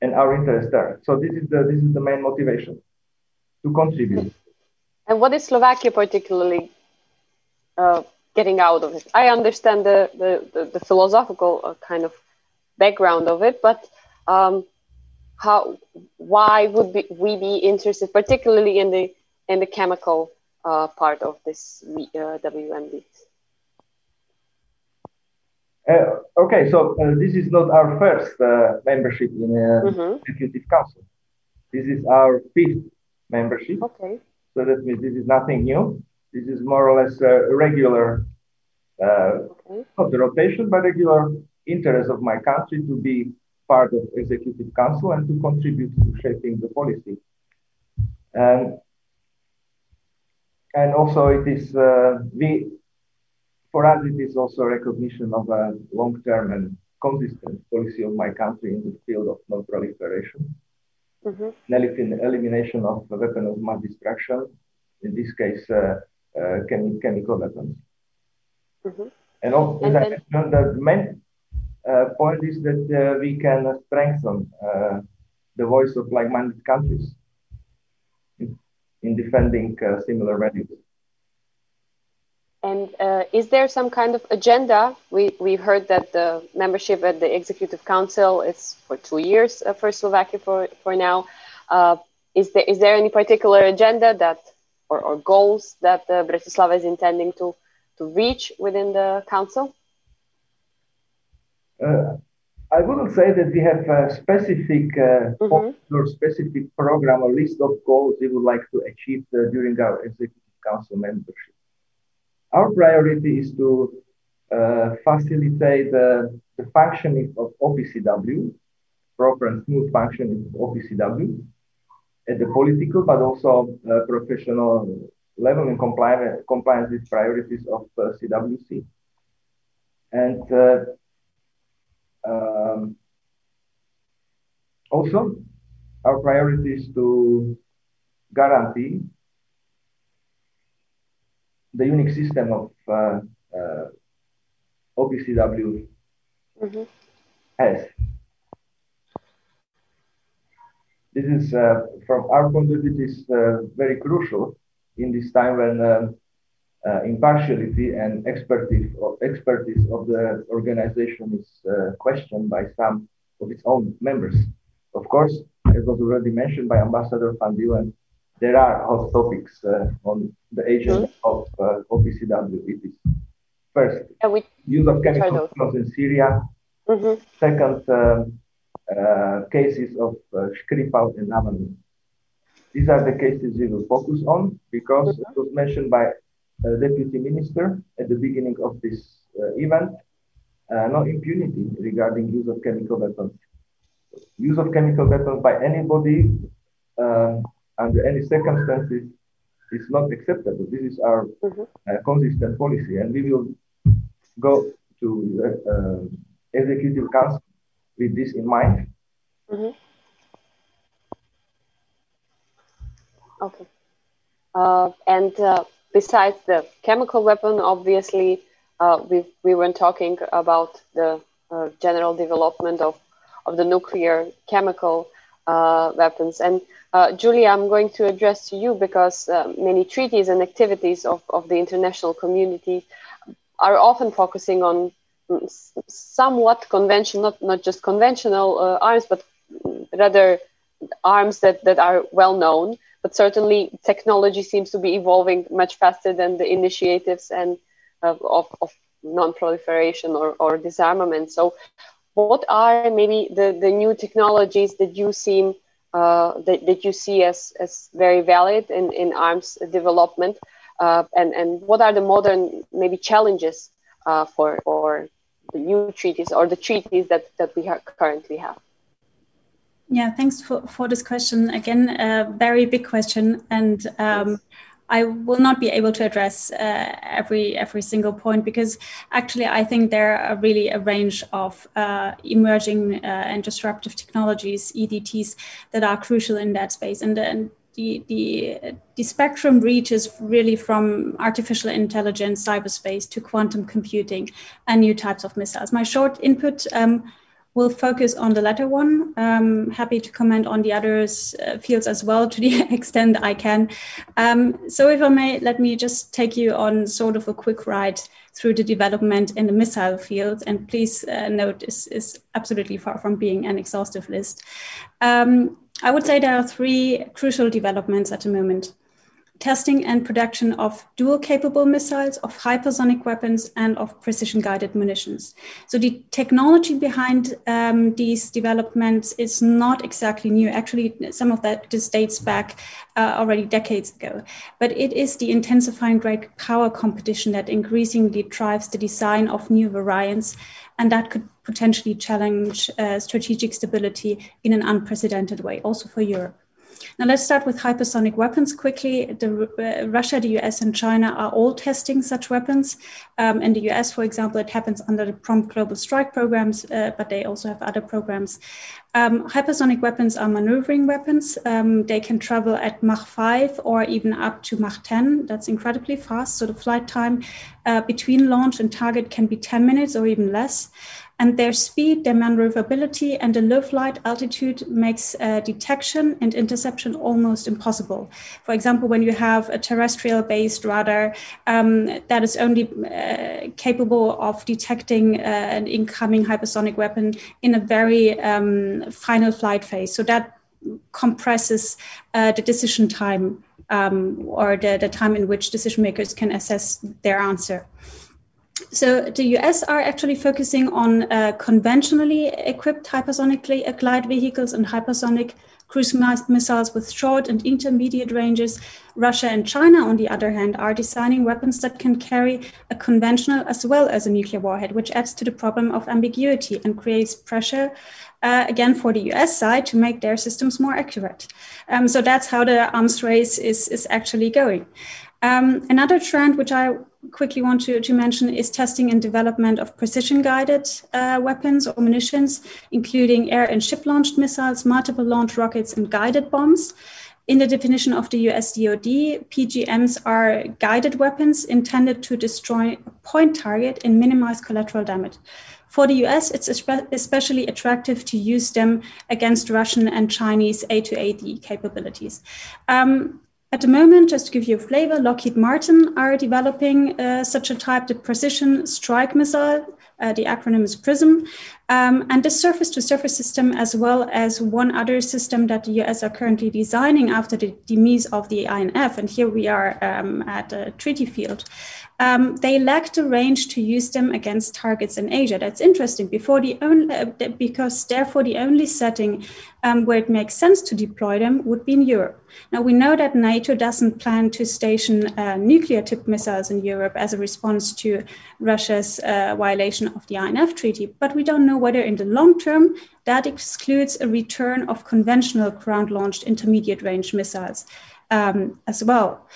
and our interest there. So this is the this is the main motivation to contribute. And what is Slovakia particularly uh, getting out of it? I understand the the, the, the philosophical uh, kind of background of it, but um, how why would be, we be interested, particularly in the in the chemical uh, part of this uh, WMD? Uh, okay, so uh, this is not our first uh, membership in uh, mm-hmm. executive council. This is our fifth membership. Okay. So that means this is nothing new. This is more or less a regular, uh, okay. not the rotation, but regular interest of my country to be part of executive council and to contribute to shaping the policy. And and also it is uh, we for us, it is also a recognition of a long-term and consistent policy of my country in the field of non-proliferation, mm-hmm. elimination of weapons of mass destruction, in this case, uh, uh, chemi- chemical weapons. Mm-hmm. And also, and then- the main uh, point is that uh, we can strengthen uh, the voice of like-minded countries in, in defending uh, similar values. And uh, is there some kind of agenda? We, we've heard that the membership at the Executive Council is for two years uh, for Slovakia for, for now. Uh, is, there, is there any particular agenda that or, or goals that uh, Bratislava is intending to, to reach within the Council? Uh, I wouldn't say that we have a specific uh, mm -hmm. or specific program or list of goals we would like to achieve during our Executive Council membership. Our priority is to uh, facilitate the, the functioning of OPCW, proper and smooth functioning of OPCW at the political but also uh, professional level in compliance, compliance with priorities of CWC. And uh, um, also, our priority is to guarantee the unique system of uh, uh, OPCW mm-hmm. has. This is, uh, from our point of view, is very crucial in this time when uh, impartiality and expertise of, expertise of the organization is uh, questioned by some of its own members. Of course, as was already mentioned by Ambassador Van Deelen, there are hot topics uh, on the agenda mm-hmm. of uh, OPCW. It is first yeah, we, use of chemical weapons in Syria. Mm-hmm. Second, um, uh, cases of uh, Skripal and Navalny. These are the cases we will focus on because mm-hmm. it was mentioned by uh, Deputy Minister at the beginning of this uh, event, uh, no impunity regarding use of chemical weapons. Use of chemical weapons by anybody uh, under any circumstances is not acceptable. This is our mm-hmm. Uh, consistent policy, and we will go to uh, executive council with this in mind. Mm-hmm. Okay. Uh, and uh, besides the chemical weapon, obviously, uh, we we were talking about the uh, general development of of the nuclear chemical uh, weapons. And uh, Julia, I'm going to address to you because many treaties and activities of, of the international community are often focusing on somewhat conventional, not, not just conventional uh, arms, but rather arms that, that are well known. But certainly, technology seems to be evolving much faster than the initiatives and uh, of, of non-proliferation or, or disarmament. So, what are maybe the, the new technologies that you seem uh, that, that you see as, as very valid in, in arms development? Uh, and, and what are the modern maybe challenges uh, for, for the new treaties or the treaties that, that we currently have? Yeah, thanks for, for this question. Again, a very big question. And um, yes. I will not be able to address uh, every every single point because actually I think there are really a range of uh, emerging uh, and disruptive technologies (EDTs) that are crucial in that space. And, the, the, the spectrum reaches really from artificial intelligence, cyberspace to quantum computing and new types of missiles. My short input um, will focus on the latter one. Um, happy to comment on the other uh, fields as well to the extent I can. Um, so if I may, let me just take you on sort of a quick ride through the development in the missile field. And please uh, note, this is absolutely far from being an exhaustive list. Um, I would say there are three crucial developments at the moment testing and production of dual capable missiles, of hypersonic weapons, and of precision guided munitions. So, the technology behind um, these developments is not exactly new. Actually, some of that just dates back uh, already decades ago. But it is the intensifying great power competition that increasingly drives the design of new variants and that could potentially challenge uh, strategic stability in an unprecedented way, also for Europe. Now, let's start with hypersonic weapons quickly. The, uh, Russia, the US, and China are all testing such weapons. Um, in the US, for example, it happens under the Prompt Global Strike programs, uh, but they also have other programs. Um, hypersonic weapons are maneuvering weapons. Um, they can travel at Mach 5 or even up to Mach 10. That's incredibly fast. So the flight time uh, between launch and target can be 10 minutes or even less and their speed, their maneuverability, and the low flight altitude makes uh, detection and interception almost impossible. For example, when you have a terrestrial-based radar um, that is only uh, capable of detecting uh, an incoming hypersonic weapon in a very um, final flight phase, so that compresses uh, the decision time um, or the, the time in which decision makers can assess their answer. So the US are actually focusing on uh, conventionally equipped hypersonically glide vehicles and hypersonic cruise missiles with short and intermediate ranges. Russia and China, on the other hand, are designing weapons that can carry a conventional as well as a nuclear warhead, which adds to the problem of ambiguity and creates pressure uh, again for the US side to make their systems more accurate. Um, so that's how the arms race is, is actually going. Um, another trend, which I quickly want to, to mention, is testing and development of precision guided uh, weapons or munitions, including air and ship launched missiles, multiple launch rockets, and guided bombs. In the definition of the US DoD, PGMs are guided weapons intended to destroy a point target and minimize collateral damage. For the US, it's especially attractive to use them against Russian and Chinese A2AD capabilities. Um, at the moment, just to give you a flavor, Lockheed Martin are developing uh, such a type, the precision strike missile, Uh, the acronym is PRISM. Um, and the surface to surface system, as well as one other system that the US are currently designing after the demise of the INF, and here we are um, at a treaty field, um, they lack the range to use them against targets in Asia. That's interesting. Before the only, uh, because therefore the only setting um, where it makes sense to deploy them would be in Europe. Now we know that NATO doesn't plan to station uh, nuclear-tipped missiles in Europe as a response to Russia's uh, violation of the INF Treaty, but we don't know whether in the long term that excludes a return of conventional ground-launched intermediate-range missiles um, as well.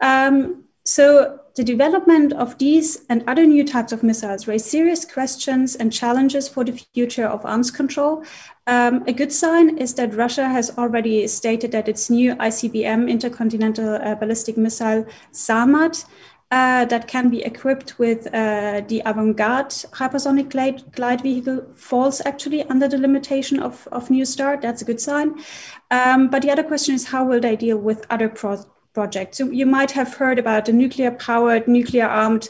Um, so the development of these and other new types of missiles raise serious questions and challenges for the future of arms control. Um, a good sign is that Russia has already stated that its new ICBM intercontinental uh, ballistic missile Sarmat uh, that can be equipped with uh, the Avangard hypersonic glide, glide, vehicle falls actually under the limitation of, of New START. That's a good sign. Um, but the other question is how will they deal with other pro- project. So you might have heard about the nuclear powered, nuclear armed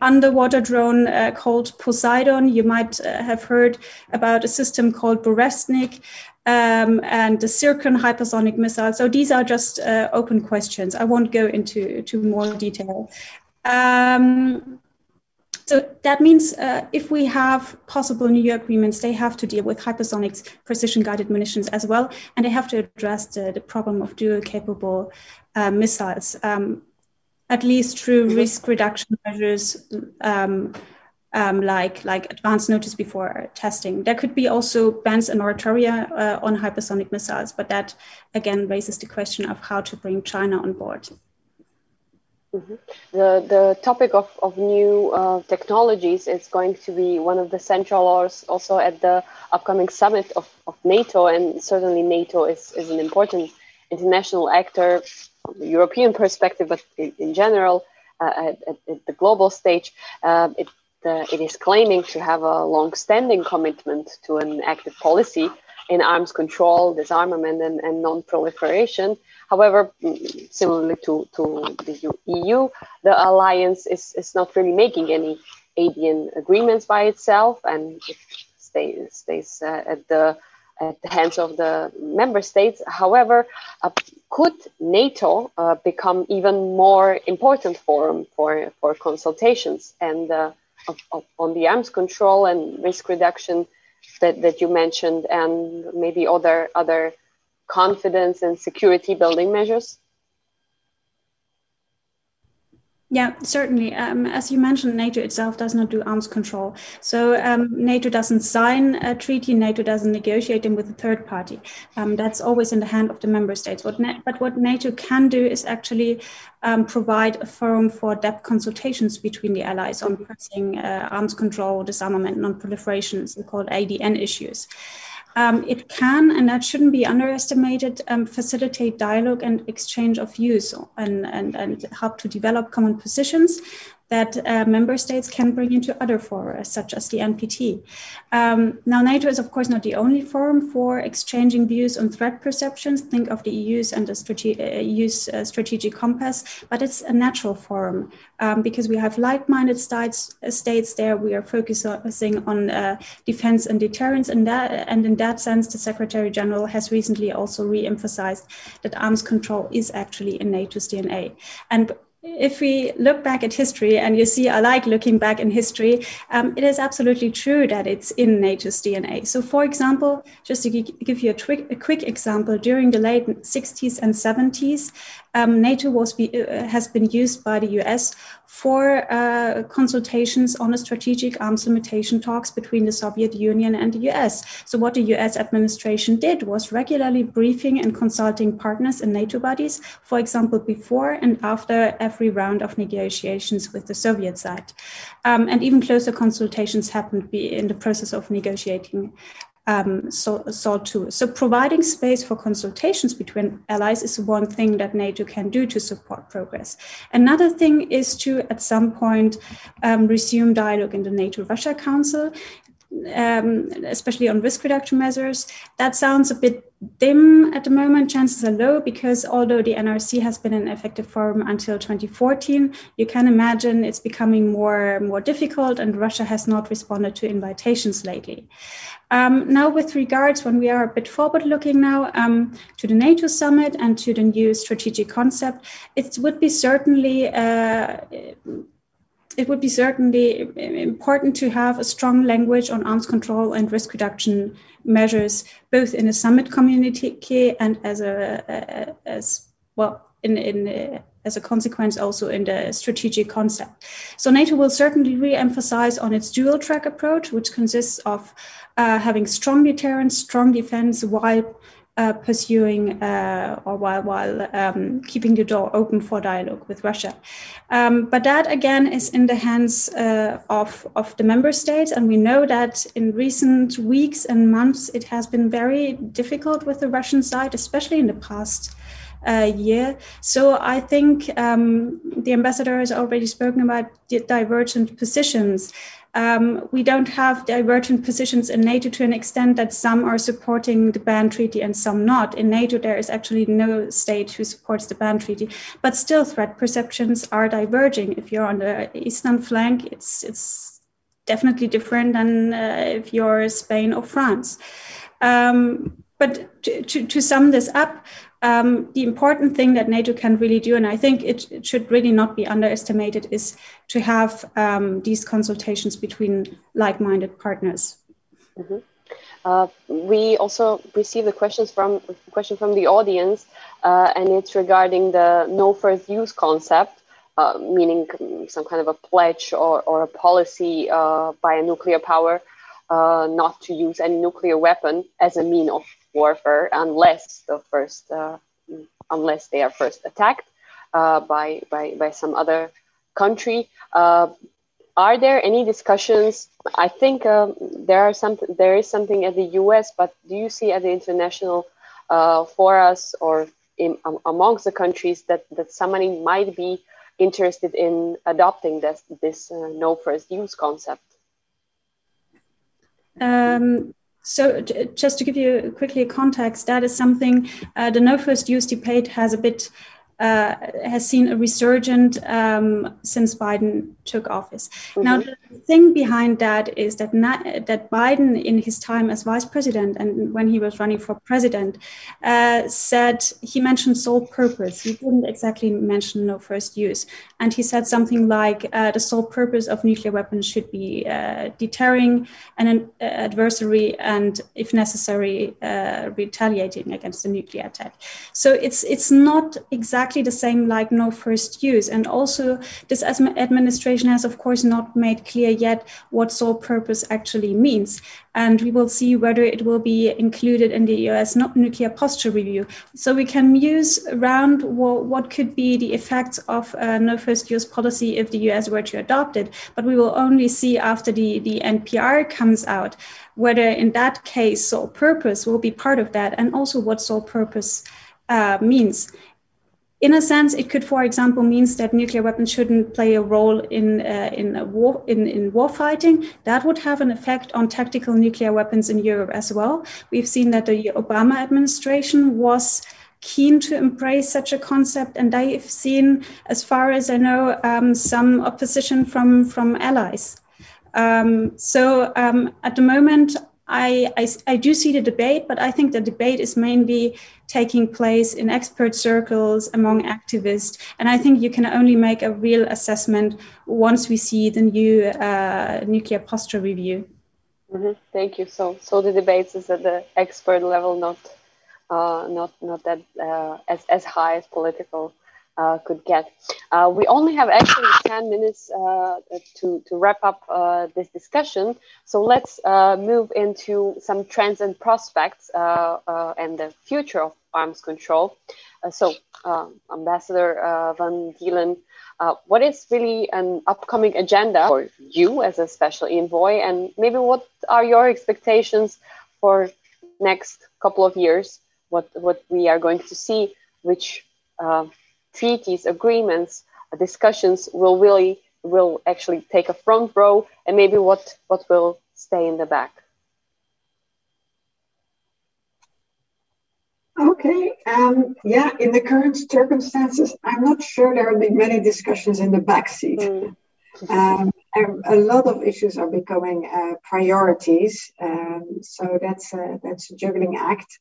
underwater drone uh, called Poseidon. You might uh, have heard about a system called Burevestnik um, and the Zircon hypersonic missile. So these are just uh, open questions. I won't go into to more detail. Um, so that means uh, if we have possible new agreements, they have to deal with hypersonics, precision guided munitions as well, and they have to address the, the problem of dual capable uh, missiles, um, at least through mm-hmm. risk reduction measures. Um, um, like like advance notice before testing. There could be also bans and moratoria uh, on hypersonic missiles, but that again raises the question of how to bring China on board. Mm-hmm. The, the topic of, of new uh, technologies is going to be one of the central also at the upcoming summit of, of NATO, and certainly NATO is, is an important international actor the European perspective, but in, in general, uh, at, at, the global stage, uh, it, it is claiming to have a long-standing commitment to an active policy in arms control, disarmament, and, and non-proliferation. However, mm, similarly to, to the EU, the alliance is, is not really making any ADN agreements by itself, and it stays, stays uh, at the at the hands of the member states. However, uh, could NATO uh, become even more important forum for, for consultations and uh, of, of, on the arms control and risk reduction that, that you mentioned, and maybe other other confidence and security building measures? Yeah, certainly. Um, as you mentioned, NATO itself does not do arms control. So um, NATO doesn't sign a treaty. NATO doesn't negotiate them with a third party. Um, that's always in the hand of the member states. What but what NATO can do is actually um, provide a forum for depth consultations between the allies on pressing uh, arms control, disarmament, non-proliferation, so-called ADN issues um, it can, and that shouldn't be underestimated, um, facilitate dialogue and exchange of views and, and, and help to develop common positions that uh, member states can bring into other fora, such as the NPT. Um, now, NATO is, of course, not the only forum for exchanging views on threat perceptions. Think of the EU's and the strate- uh, EU's uh, strategic compass, but it's a natural forum um, because we have like-minded states, states there. We are focusing on uh, defense and deterrence, and that, and in that sense, the Secretary General has recently also re-emphasized that arms control is actually in NATO's DNA. And if we look back at history, and you see, I like looking back in history, um, it is absolutely true that it's in NATO's DNA. So, for example, just to give you a, a quick example, during the late 60s and 70s, um, NATO was be, uh, has been used by the US for uh, consultations on a strategic arms limitation talks between the Soviet Union and the US. So, what the US administration did was regularly briefing and consulting partners in NATO bodies, for example, before and after every round of negotiations with the Soviet side. Um, and even closer consultations happened in the process of negotiating um, SALT II. So providing space for consultations between allies is one thing that NATO can do to support progress. Another thing is to, at some point, um, resume dialogue in the NATO-Russia Council, um, especially on risk reduction measures. That sounds a bit dim at the moment. Chances are low because although the NRC has been an effective forum until 2014, you can imagine it's becoming more more difficult, and Russia has not responded to invitations lately. Um, now, with regards, when we are a bit forward looking now um, to the NATO summit and to the new strategic concept, it would be certainly. Uh, it would be certainly important to have a strong language on arms control and risk reduction measures, both in a summit communique and as a as well in in as a consequence also in the strategic concept. So NATO will certainly re-emphasize on its dual track approach, which consists of uh, having strong deterrence, strong defense, while uh, pursuing uh, or while while um, keeping the door open for dialogue with Russia. Um, but that again is in the hands uh, of of the member states, and we know that in recent weeks and months it has been very difficult with the Russian side, especially in the past. Uh, year. So I think um, the ambassador has already spoken about divergent positions. Um, we don't have divergent positions in NATO to an extent that some are supporting the ban treaty and some not. In NATO, there is actually no state who supports the ban treaty, but still, threat perceptions are diverging. If you're on the eastern flank, it's it's definitely different than uh, if you're Spain or France. Um, but to, to, to, sum this up, um, the important thing that NATO can really do, and I think it, it should really not be underestimated, is to have um, these consultations between like minded partners. Mm-hmm. Uh, we also received a questions from question from the audience, uh, and it's regarding the no first use concept, uh, meaning some kind of a pledge or, or a policy uh, by a nuclear power uh, not to use any nuclear weapon as a mean of warfare unless the first uh, unless they are first attacked uh, by, by by some other country. Uh, are there any discussions? I think um, there are some. There is something at the U.S., but do you see at the international uh, for us or in, um, amongst the countries that that somebody might be interested in adopting this this uh, no first use concept? Um, so just to give you quickly a context, that is something uh, the no first use debate has a bit uh, has seen a resurgent um, since Biden took office. Mm-hmm. Now, the thing behind that is that that Biden, in his time as vice president and when he was running for president, uh, said he mentioned sole purpose. He didn't exactly mention no first use, and he said something like uh, the sole purpose of nuclear weapons should be uh, deterring an adversary and, if necessary, uh, retaliating against a nuclear attack. So it's it's not exactly exactly the same like no first use. And also, this administration has, of course, not made clear yet what sole purpose actually means. And we will see whether it will be included in the US nuclear posture review. So we can muse around what could be the effects of a no first use policy if the US were to adopt it. But we will only see after the, the NPR comes out whether in that case sole purpose will be part of that and also what sole purpose uh, means in a sense, it could, for example, means that nuclear weapons shouldn't play a role in uh, in war in, in war fighting. That would have an effect on tactical nuclear weapons in Europe as well. We've seen that the Obama administration was keen to embrace such a concept, and I've seen, as far as I know, um, some opposition from from allies. Um, so um, at the moment, I, I, I, do see the debate, but I think the debate is mainly taking place in expert circles among activists. And I think you can only make a real assessment once we see the new uh, nuclear posture review. Mm-hmm. Thank you. So, so the debates is at the expert level, not uh, not not that uh, as as high as political uh, could get. Uh, we only have actually 10 minutes uh, to, to wrap up uh, this discussion. So let's uh, move into some trends and prospects uh, and the future of arms control. so, Ambassador Van Deelen, what is really an upcoming agenda for you as a special envoy, and maybe what are your expectations for next couple of years? What what we are going to see, which treaties, agreements, discussions will really will actually take a front row, and maybe what what will stay in the back. Okay. Um, yeah, in the current circumstances, I'm not sure there will be many discussions in the backseat. Mm. Um, a lot of issues are becoming uh, priorities, um, so that's a, that's a juggling act.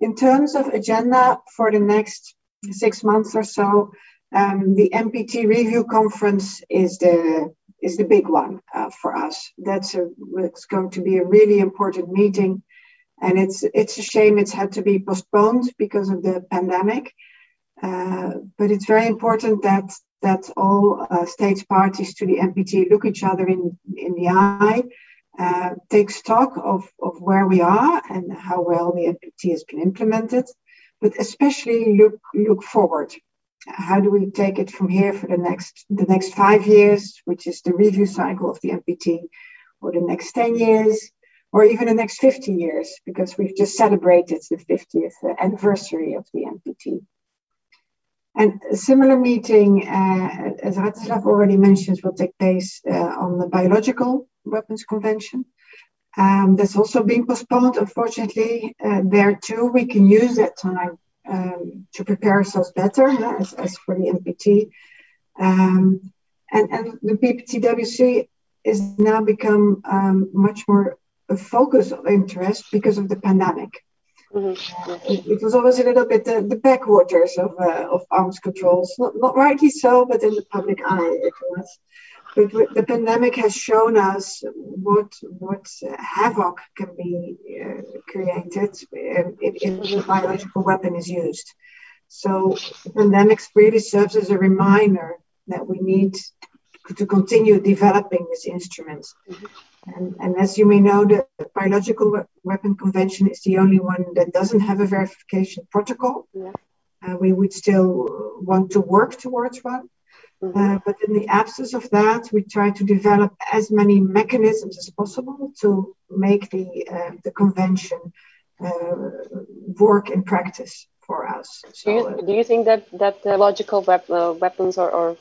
In terms of agenda for the next six months or so, um, the NPT review conference is the is the big one uh, for us. That's a, it's going to be a really important meeting and it's it's a shame it's had to be postponed because of the pandemic. Uh, but it's very important that that all uh, states parties to the NPT look each other in in the eye, uh, take stock of of where we are and how well the NPT has been implemented, but especially look look forward. How do we take it from here for the next the next five years, which is the review cycle of the NPT, or the next ten years? or even the next 50 years, because we've just celebrated the 50th anniversary of the NPT. And a similar meeting, uh, as Rastislav already mentioned, will take place uh, on the Biological Weapons Convention. Um, that's also being postponed, unfortunately. Uh, there too, we can use that time um, to prepare ourselves better, as, as, for the NPT. Um, and, and the BTWC is now become um, much more a focus of interest because of the pandemic. Mm-hmm. Uh, it, it, was always a little bit the, the backwaters of, uh, of arms controls, not, not rightly so, but in the public eye it was. But the pandemic has shown us what what havoc can be uh, created if, if a biological weapon is used. So the pandemic really serves as a reminder that we need to continue developing these instruments. Mm-hmm. And, and, as you may know, the Biological Weapon Convention is the only one that doesn't have a verification protocol. Yeah. Uh, we would still want to work towards one. Uh, but in the absence of that, we try to develop as many mechanisms as possible to make the, uh, the convention uh, work in practice for us. So, do, you, uh, do you think that, that the logical wep- uh, weapons or, or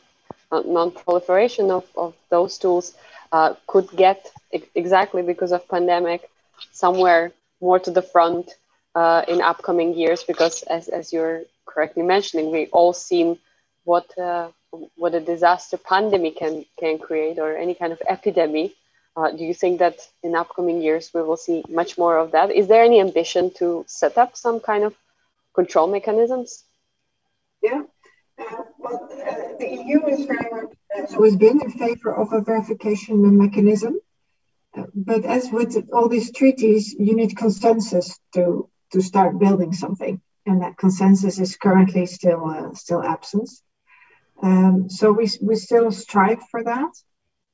non-proliferation of, of those tools uh, could get exactly because of pandemic somewhere more to the front uh, in upcoming years because as, as you're correctly mentioning we all seen what uh, what a disaster pandemic can can create or any kind of epidemic uh, do you think that in upcoming years we will see much more of that? Is there any ambition to set up some kind of control mechanisms? Yeah. Uh, well, uh, the EU is very much has always been in favor of a verification mechanism, uh, but as with all these treaties, you need consensus to to start building something, and that consensus is currently still uh, still absent. Um, so we we still strive for that.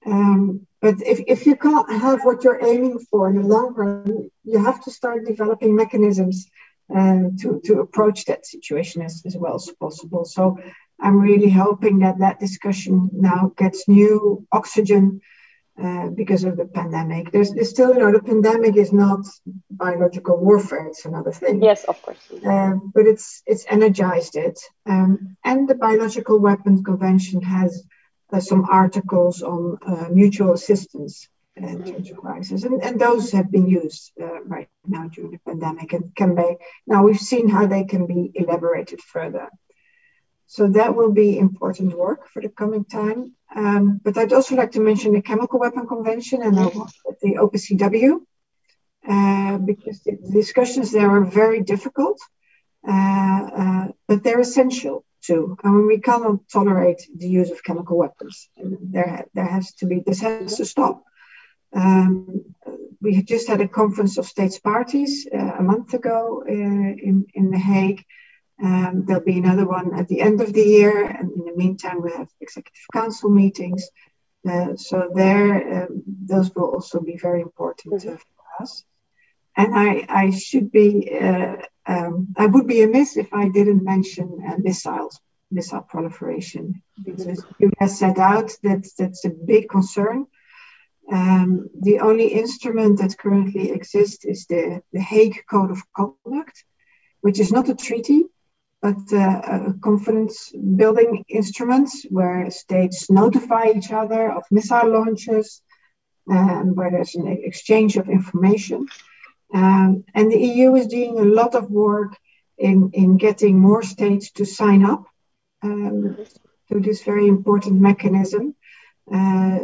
Um, but if, if you can't have what you're aiming for in the long run, you have to start developing mechanisms um, to, to approach that situation as, as well as possible. So I'm really hoping that that discussion now gets new oxygen uh, because of the pandemic. There's, there's, still, you know, the pandemic is not biological warfare; it's another thing. Yes, of course. Um, but it's it's energized it, um, and the Biological Weapons Convention has uh, some articles on uh, mutual assistance in terms of crisis. And, and those have been used uh, right now during the pandemic and can be, now we've seen how they can be elaborated further. So that will be important work for the coming time. Um, but I'd also like to mention the Chemical Weapon Convention and the OPCW, uh, because the discussions there are very difficult, uh, uh, but they're essential too. I mean, we cannot tolerate the use of chemical weapons. There, there has to be, this has to stop. Um, we just had a conference of states parties uh, a month ago uh, in, in The Hague. Um, there'll be another one at the end of the year. And in the meantime, we have executive council meetings. Uh, so there, um, those will also be very important uh, for us. And I, I should be, uh, um, I would be amiss if I didn't mention uh, missiles, missile proliferation, because you have set out that that's a big concern. Um, the only instrument that currently exists is the, the Hague Code of Conduct, which is not a treaty, but uh, a confidence building instruments where states notify each other of missile launches and where there's an exchange of information. Um, and the EU is doing a lot of work in, in getting more states to sign up um, to this very important mechanism uh,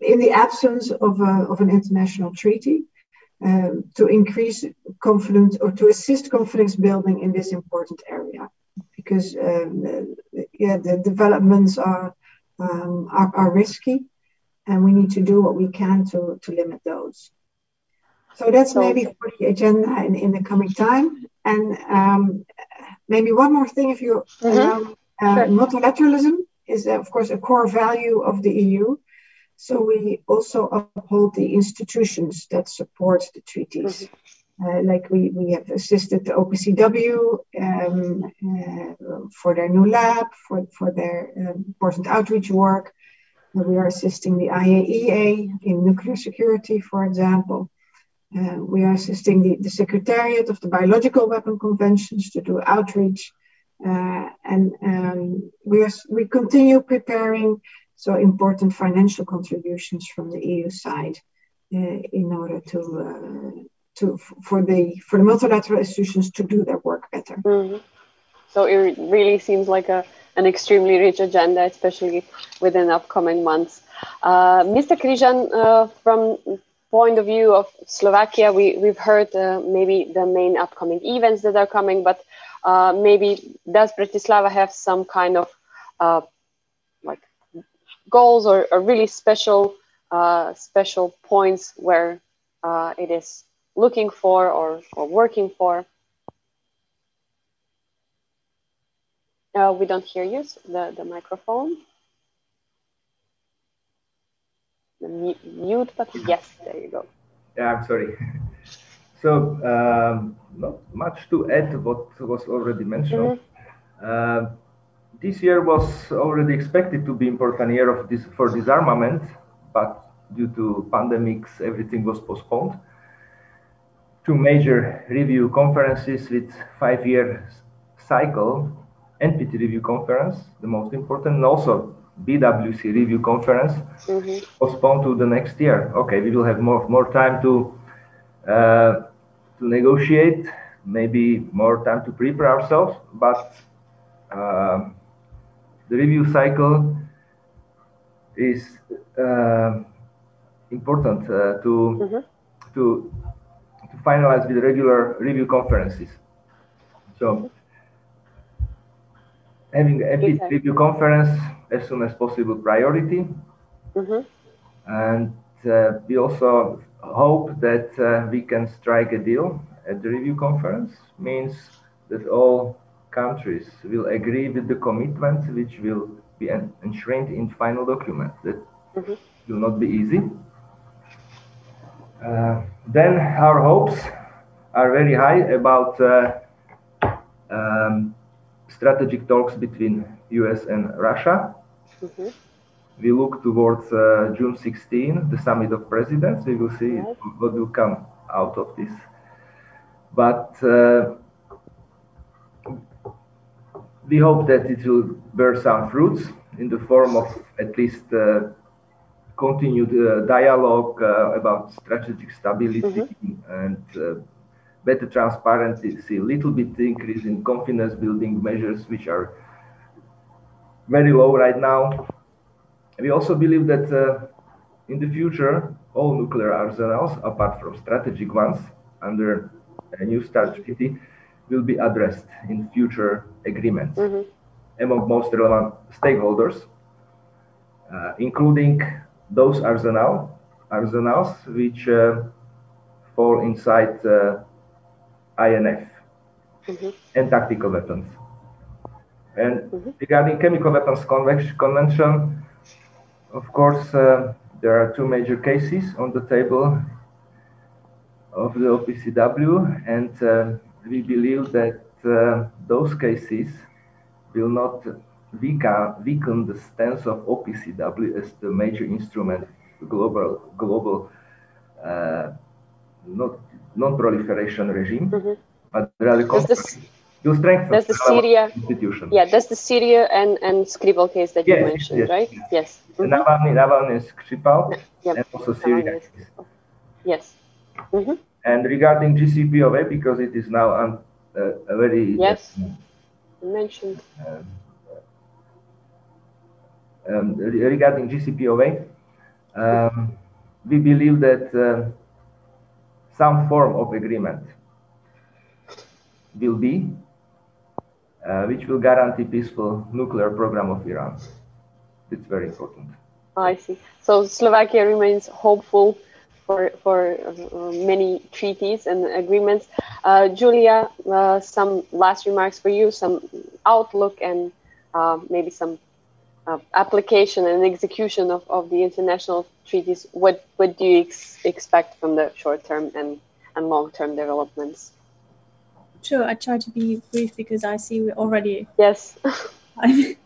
in the absence of, a, of an international treaty um, to increase confidence or to assist confidence building in this important area because um, yeah, the developments are, um, are, are risky and we need to do what we can to, to limit those. So that's so, maybe for the agenda in, in the coming time. And um, maybe one more thing, if you mm-hmm. allow, uh, sure. multilateralism is, of course, a core value of the EU. So we also uphold the institutions that support the treaties. Mm-hmm. Uh, like we, we have assisted the OPCW um, uh, for their new lab, for, for their um, important outreach work. Uh, we are assisting the IAEA in nuclear security, for example. Uh, we are assisting the, the Secretariat of the Biological Weapon Conventions to do outreach. Uh, and um, we, are, we continue preparing so important financial contributions from the EU side uh, in order to uh, to for the for the multilateral institutions to do their work better. Mm-hmm. So it really seems like a an extremely rich agenda, especially within upcoming months. Uh, Mr. Križan, uh, from point of view of Slovakia, we, we've heard uh, maybe the main upcoming events that are coming, but uh, maybe does Bratislava have some kind of goals or, or really special uh, special points where it is looking for or, or working for. Uh, we don't hear you, the, the microphone. The mute button, yes, there you go. Yeah, I'm sorry. So, um, not much to add to what was already mentioned. Mm -hmm. This year was already expected to be important year of this for disarmament, but due to pandemics, everything was postponed two major review conferences with five-year cycle, NPT review conference, the most important, and also BWC review conference, mm-hmm. postponed to the next year. Okay, we will have more more time to uh, to negotiate, maybe more time to prepare ourselves, but uh, the review cycle is uh, important uh, to mm-hmm. to to finalize with regular review conferences. So having a exactly. review conference as soon as possible priority. Mm-hmm. And uh, we also hope that uh, we can strike a deal at the review conference, means that all countries will agree with the commitments which will be enshrined in final document. That mm-hmm. will not be easy. Uh, then our hopes are very high about uh, um, strategic talks between US and Russia. Mm-hmm. We look towards uh, June 16, the summit of presidents. We will see what will come out of this. But uh, we hope that it will bear some fruits in the form of at least uh, continued uh, dialogue uh, about strategic stability mm-hmm. and uh, better transparency, a little bit increase in confidence building measures, which are very low right now. We also believe that uh, in the future, all nuclear arsenals, apart from strategic ones under a new START treaty, will be addressed in future agreements mm-hmm. among most relevant stakeholders, uh, including those arsenal, arsenals which uh, fall inside uh, INF mm-hmm. and tactical weapons. And mm-hmm. regarding chemical weapons convention, of course, uh, there are two major cases on the table of the OPCW, and uh, we believe that uh, those cases will not weaken, weaken the stance of OPCW as the major instrument global global uh, not non-proliferation regime, mm-hmm. but rather this, to strengthen that's the Syria institution. Yeah, that's the Syria and and Skripal case that yes, you mentioned, yes, right? Yes. yes. Mm-hmm. Navalny, Navalny Skripal, yep. and also Syria. Yes. Mm-hmm. And regarding JCPOA, because it is now un- a, a very yes mentioned. Um, um, regarding JCPOA, um, we believe that uh, some form of agreement will be, uh, which will guarantee peaceful nuclear program of Iran. It's very important. I see. So Slovakia remains hopeful for for uh, many treaties and agreements. Uh, Julia, uh, some last remarks for you, some outlook and uh, maybe some uh, application and execution of, of the international treaties, what, what do you ex expect from the short term and, and long term developments? Sure, I try to be brief because I see we're already. Yes.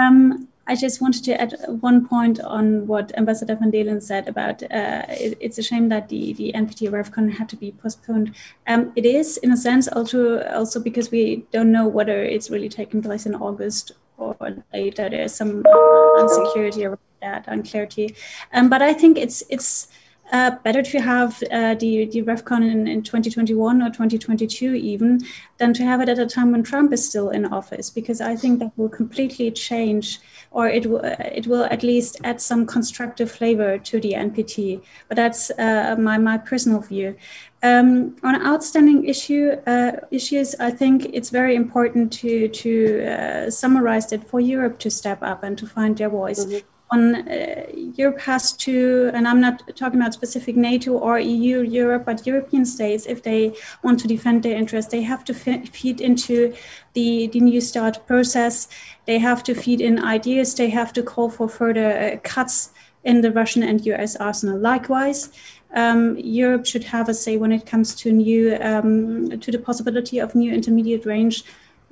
um, I just wanted to add one point on what Ambassador van Deelen said about uh, it, it's a shame that the, the NPT RevCon had to be postponed. Um, it is, in a sense, also, also because we don't know whether it's really taking place in August or later. There's some insecurity around that, unclarity. Um, but I think it's it's uh, better to have uh, the, the RevCon in, in 2021 or 2022 even than to have it at a time when Trump is still in office, because I think that will completely change, or it will it will at least add some constructive flavor to the NPT. But that's uh, my my personal view. Um, on outstanding issue uh, issues, I think it's very important to to uh, summarize that for Europe to step up and to find their voice. Mm-hmm on uh, Europe has to, and I'm not talking about specific NATO or EU, Europe, but European states, if they want to defend their interests, they have to feed into the, the New START process. They have to feed in ideas. They have to call for further uh, cuts in the Russian and US arsenal. Likewise, um, Europe should have a say when it comes to new, um, to the possibility of new intermediate range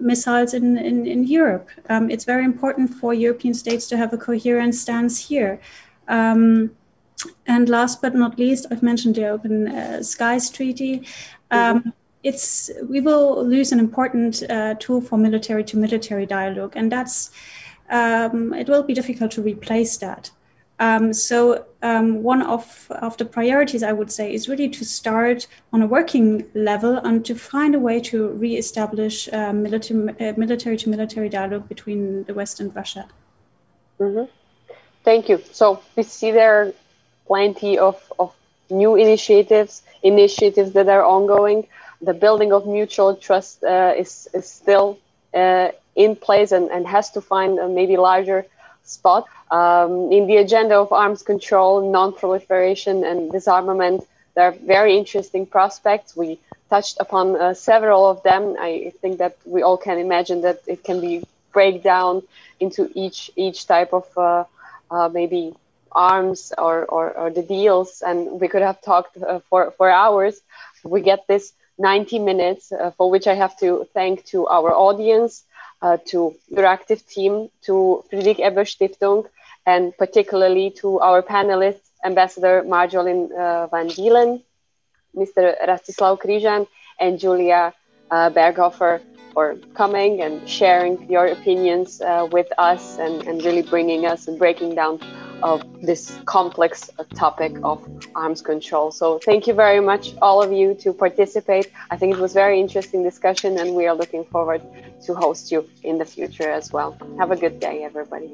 missiles in, in, in Europe. Um, it's very important for European states to have a coherent stance here. Um, and last but not least, I've mentioned the Open uh, Skies Treaty. Um, mm-hmm. It's we will lose an important uh, tool for military to military dialogue, and that's um, it will be difficult to replace that. Um, so um, one of, of the priorities I would say is really to start on a working level and to find a way to re-establish uh, military, uh, military to military dialogue between the West and Russia. Mm-hmm. Thank you. So we see there are plenty of, of new initiatives, initiatives that are ongoing. The building of mutual trust uh, is, is still uh, in place and, and has to find a maybe larger spot. Um, in the agenda of arms control, non-proliferation, and disarmament, there are very interesting prospects. We touched upon uh, several of them. I think that we all can imagine that it can be break down into each each type of uh, uh, maybe arms or, or, or, the deals, and we could have talked uh, for for hours. We get this 90 minutes, uh, for which I have to thank to our audience uh, to your active team, to Friedrich Ebert Stiftung, and particularly to our panelists, Ambassador Marjolijn uh, van Deelen, Mr. Rastislav Križan, and Julia uh, Berghofer for coming and sharing your opinions uh, with us and, and really bringing us and breaking down of this complex topic of arms control. So thank you very much, all of you, to participate. I think it was very interesting discussion, and we are looking forward to host you in the future as well. Have a good day, everybody.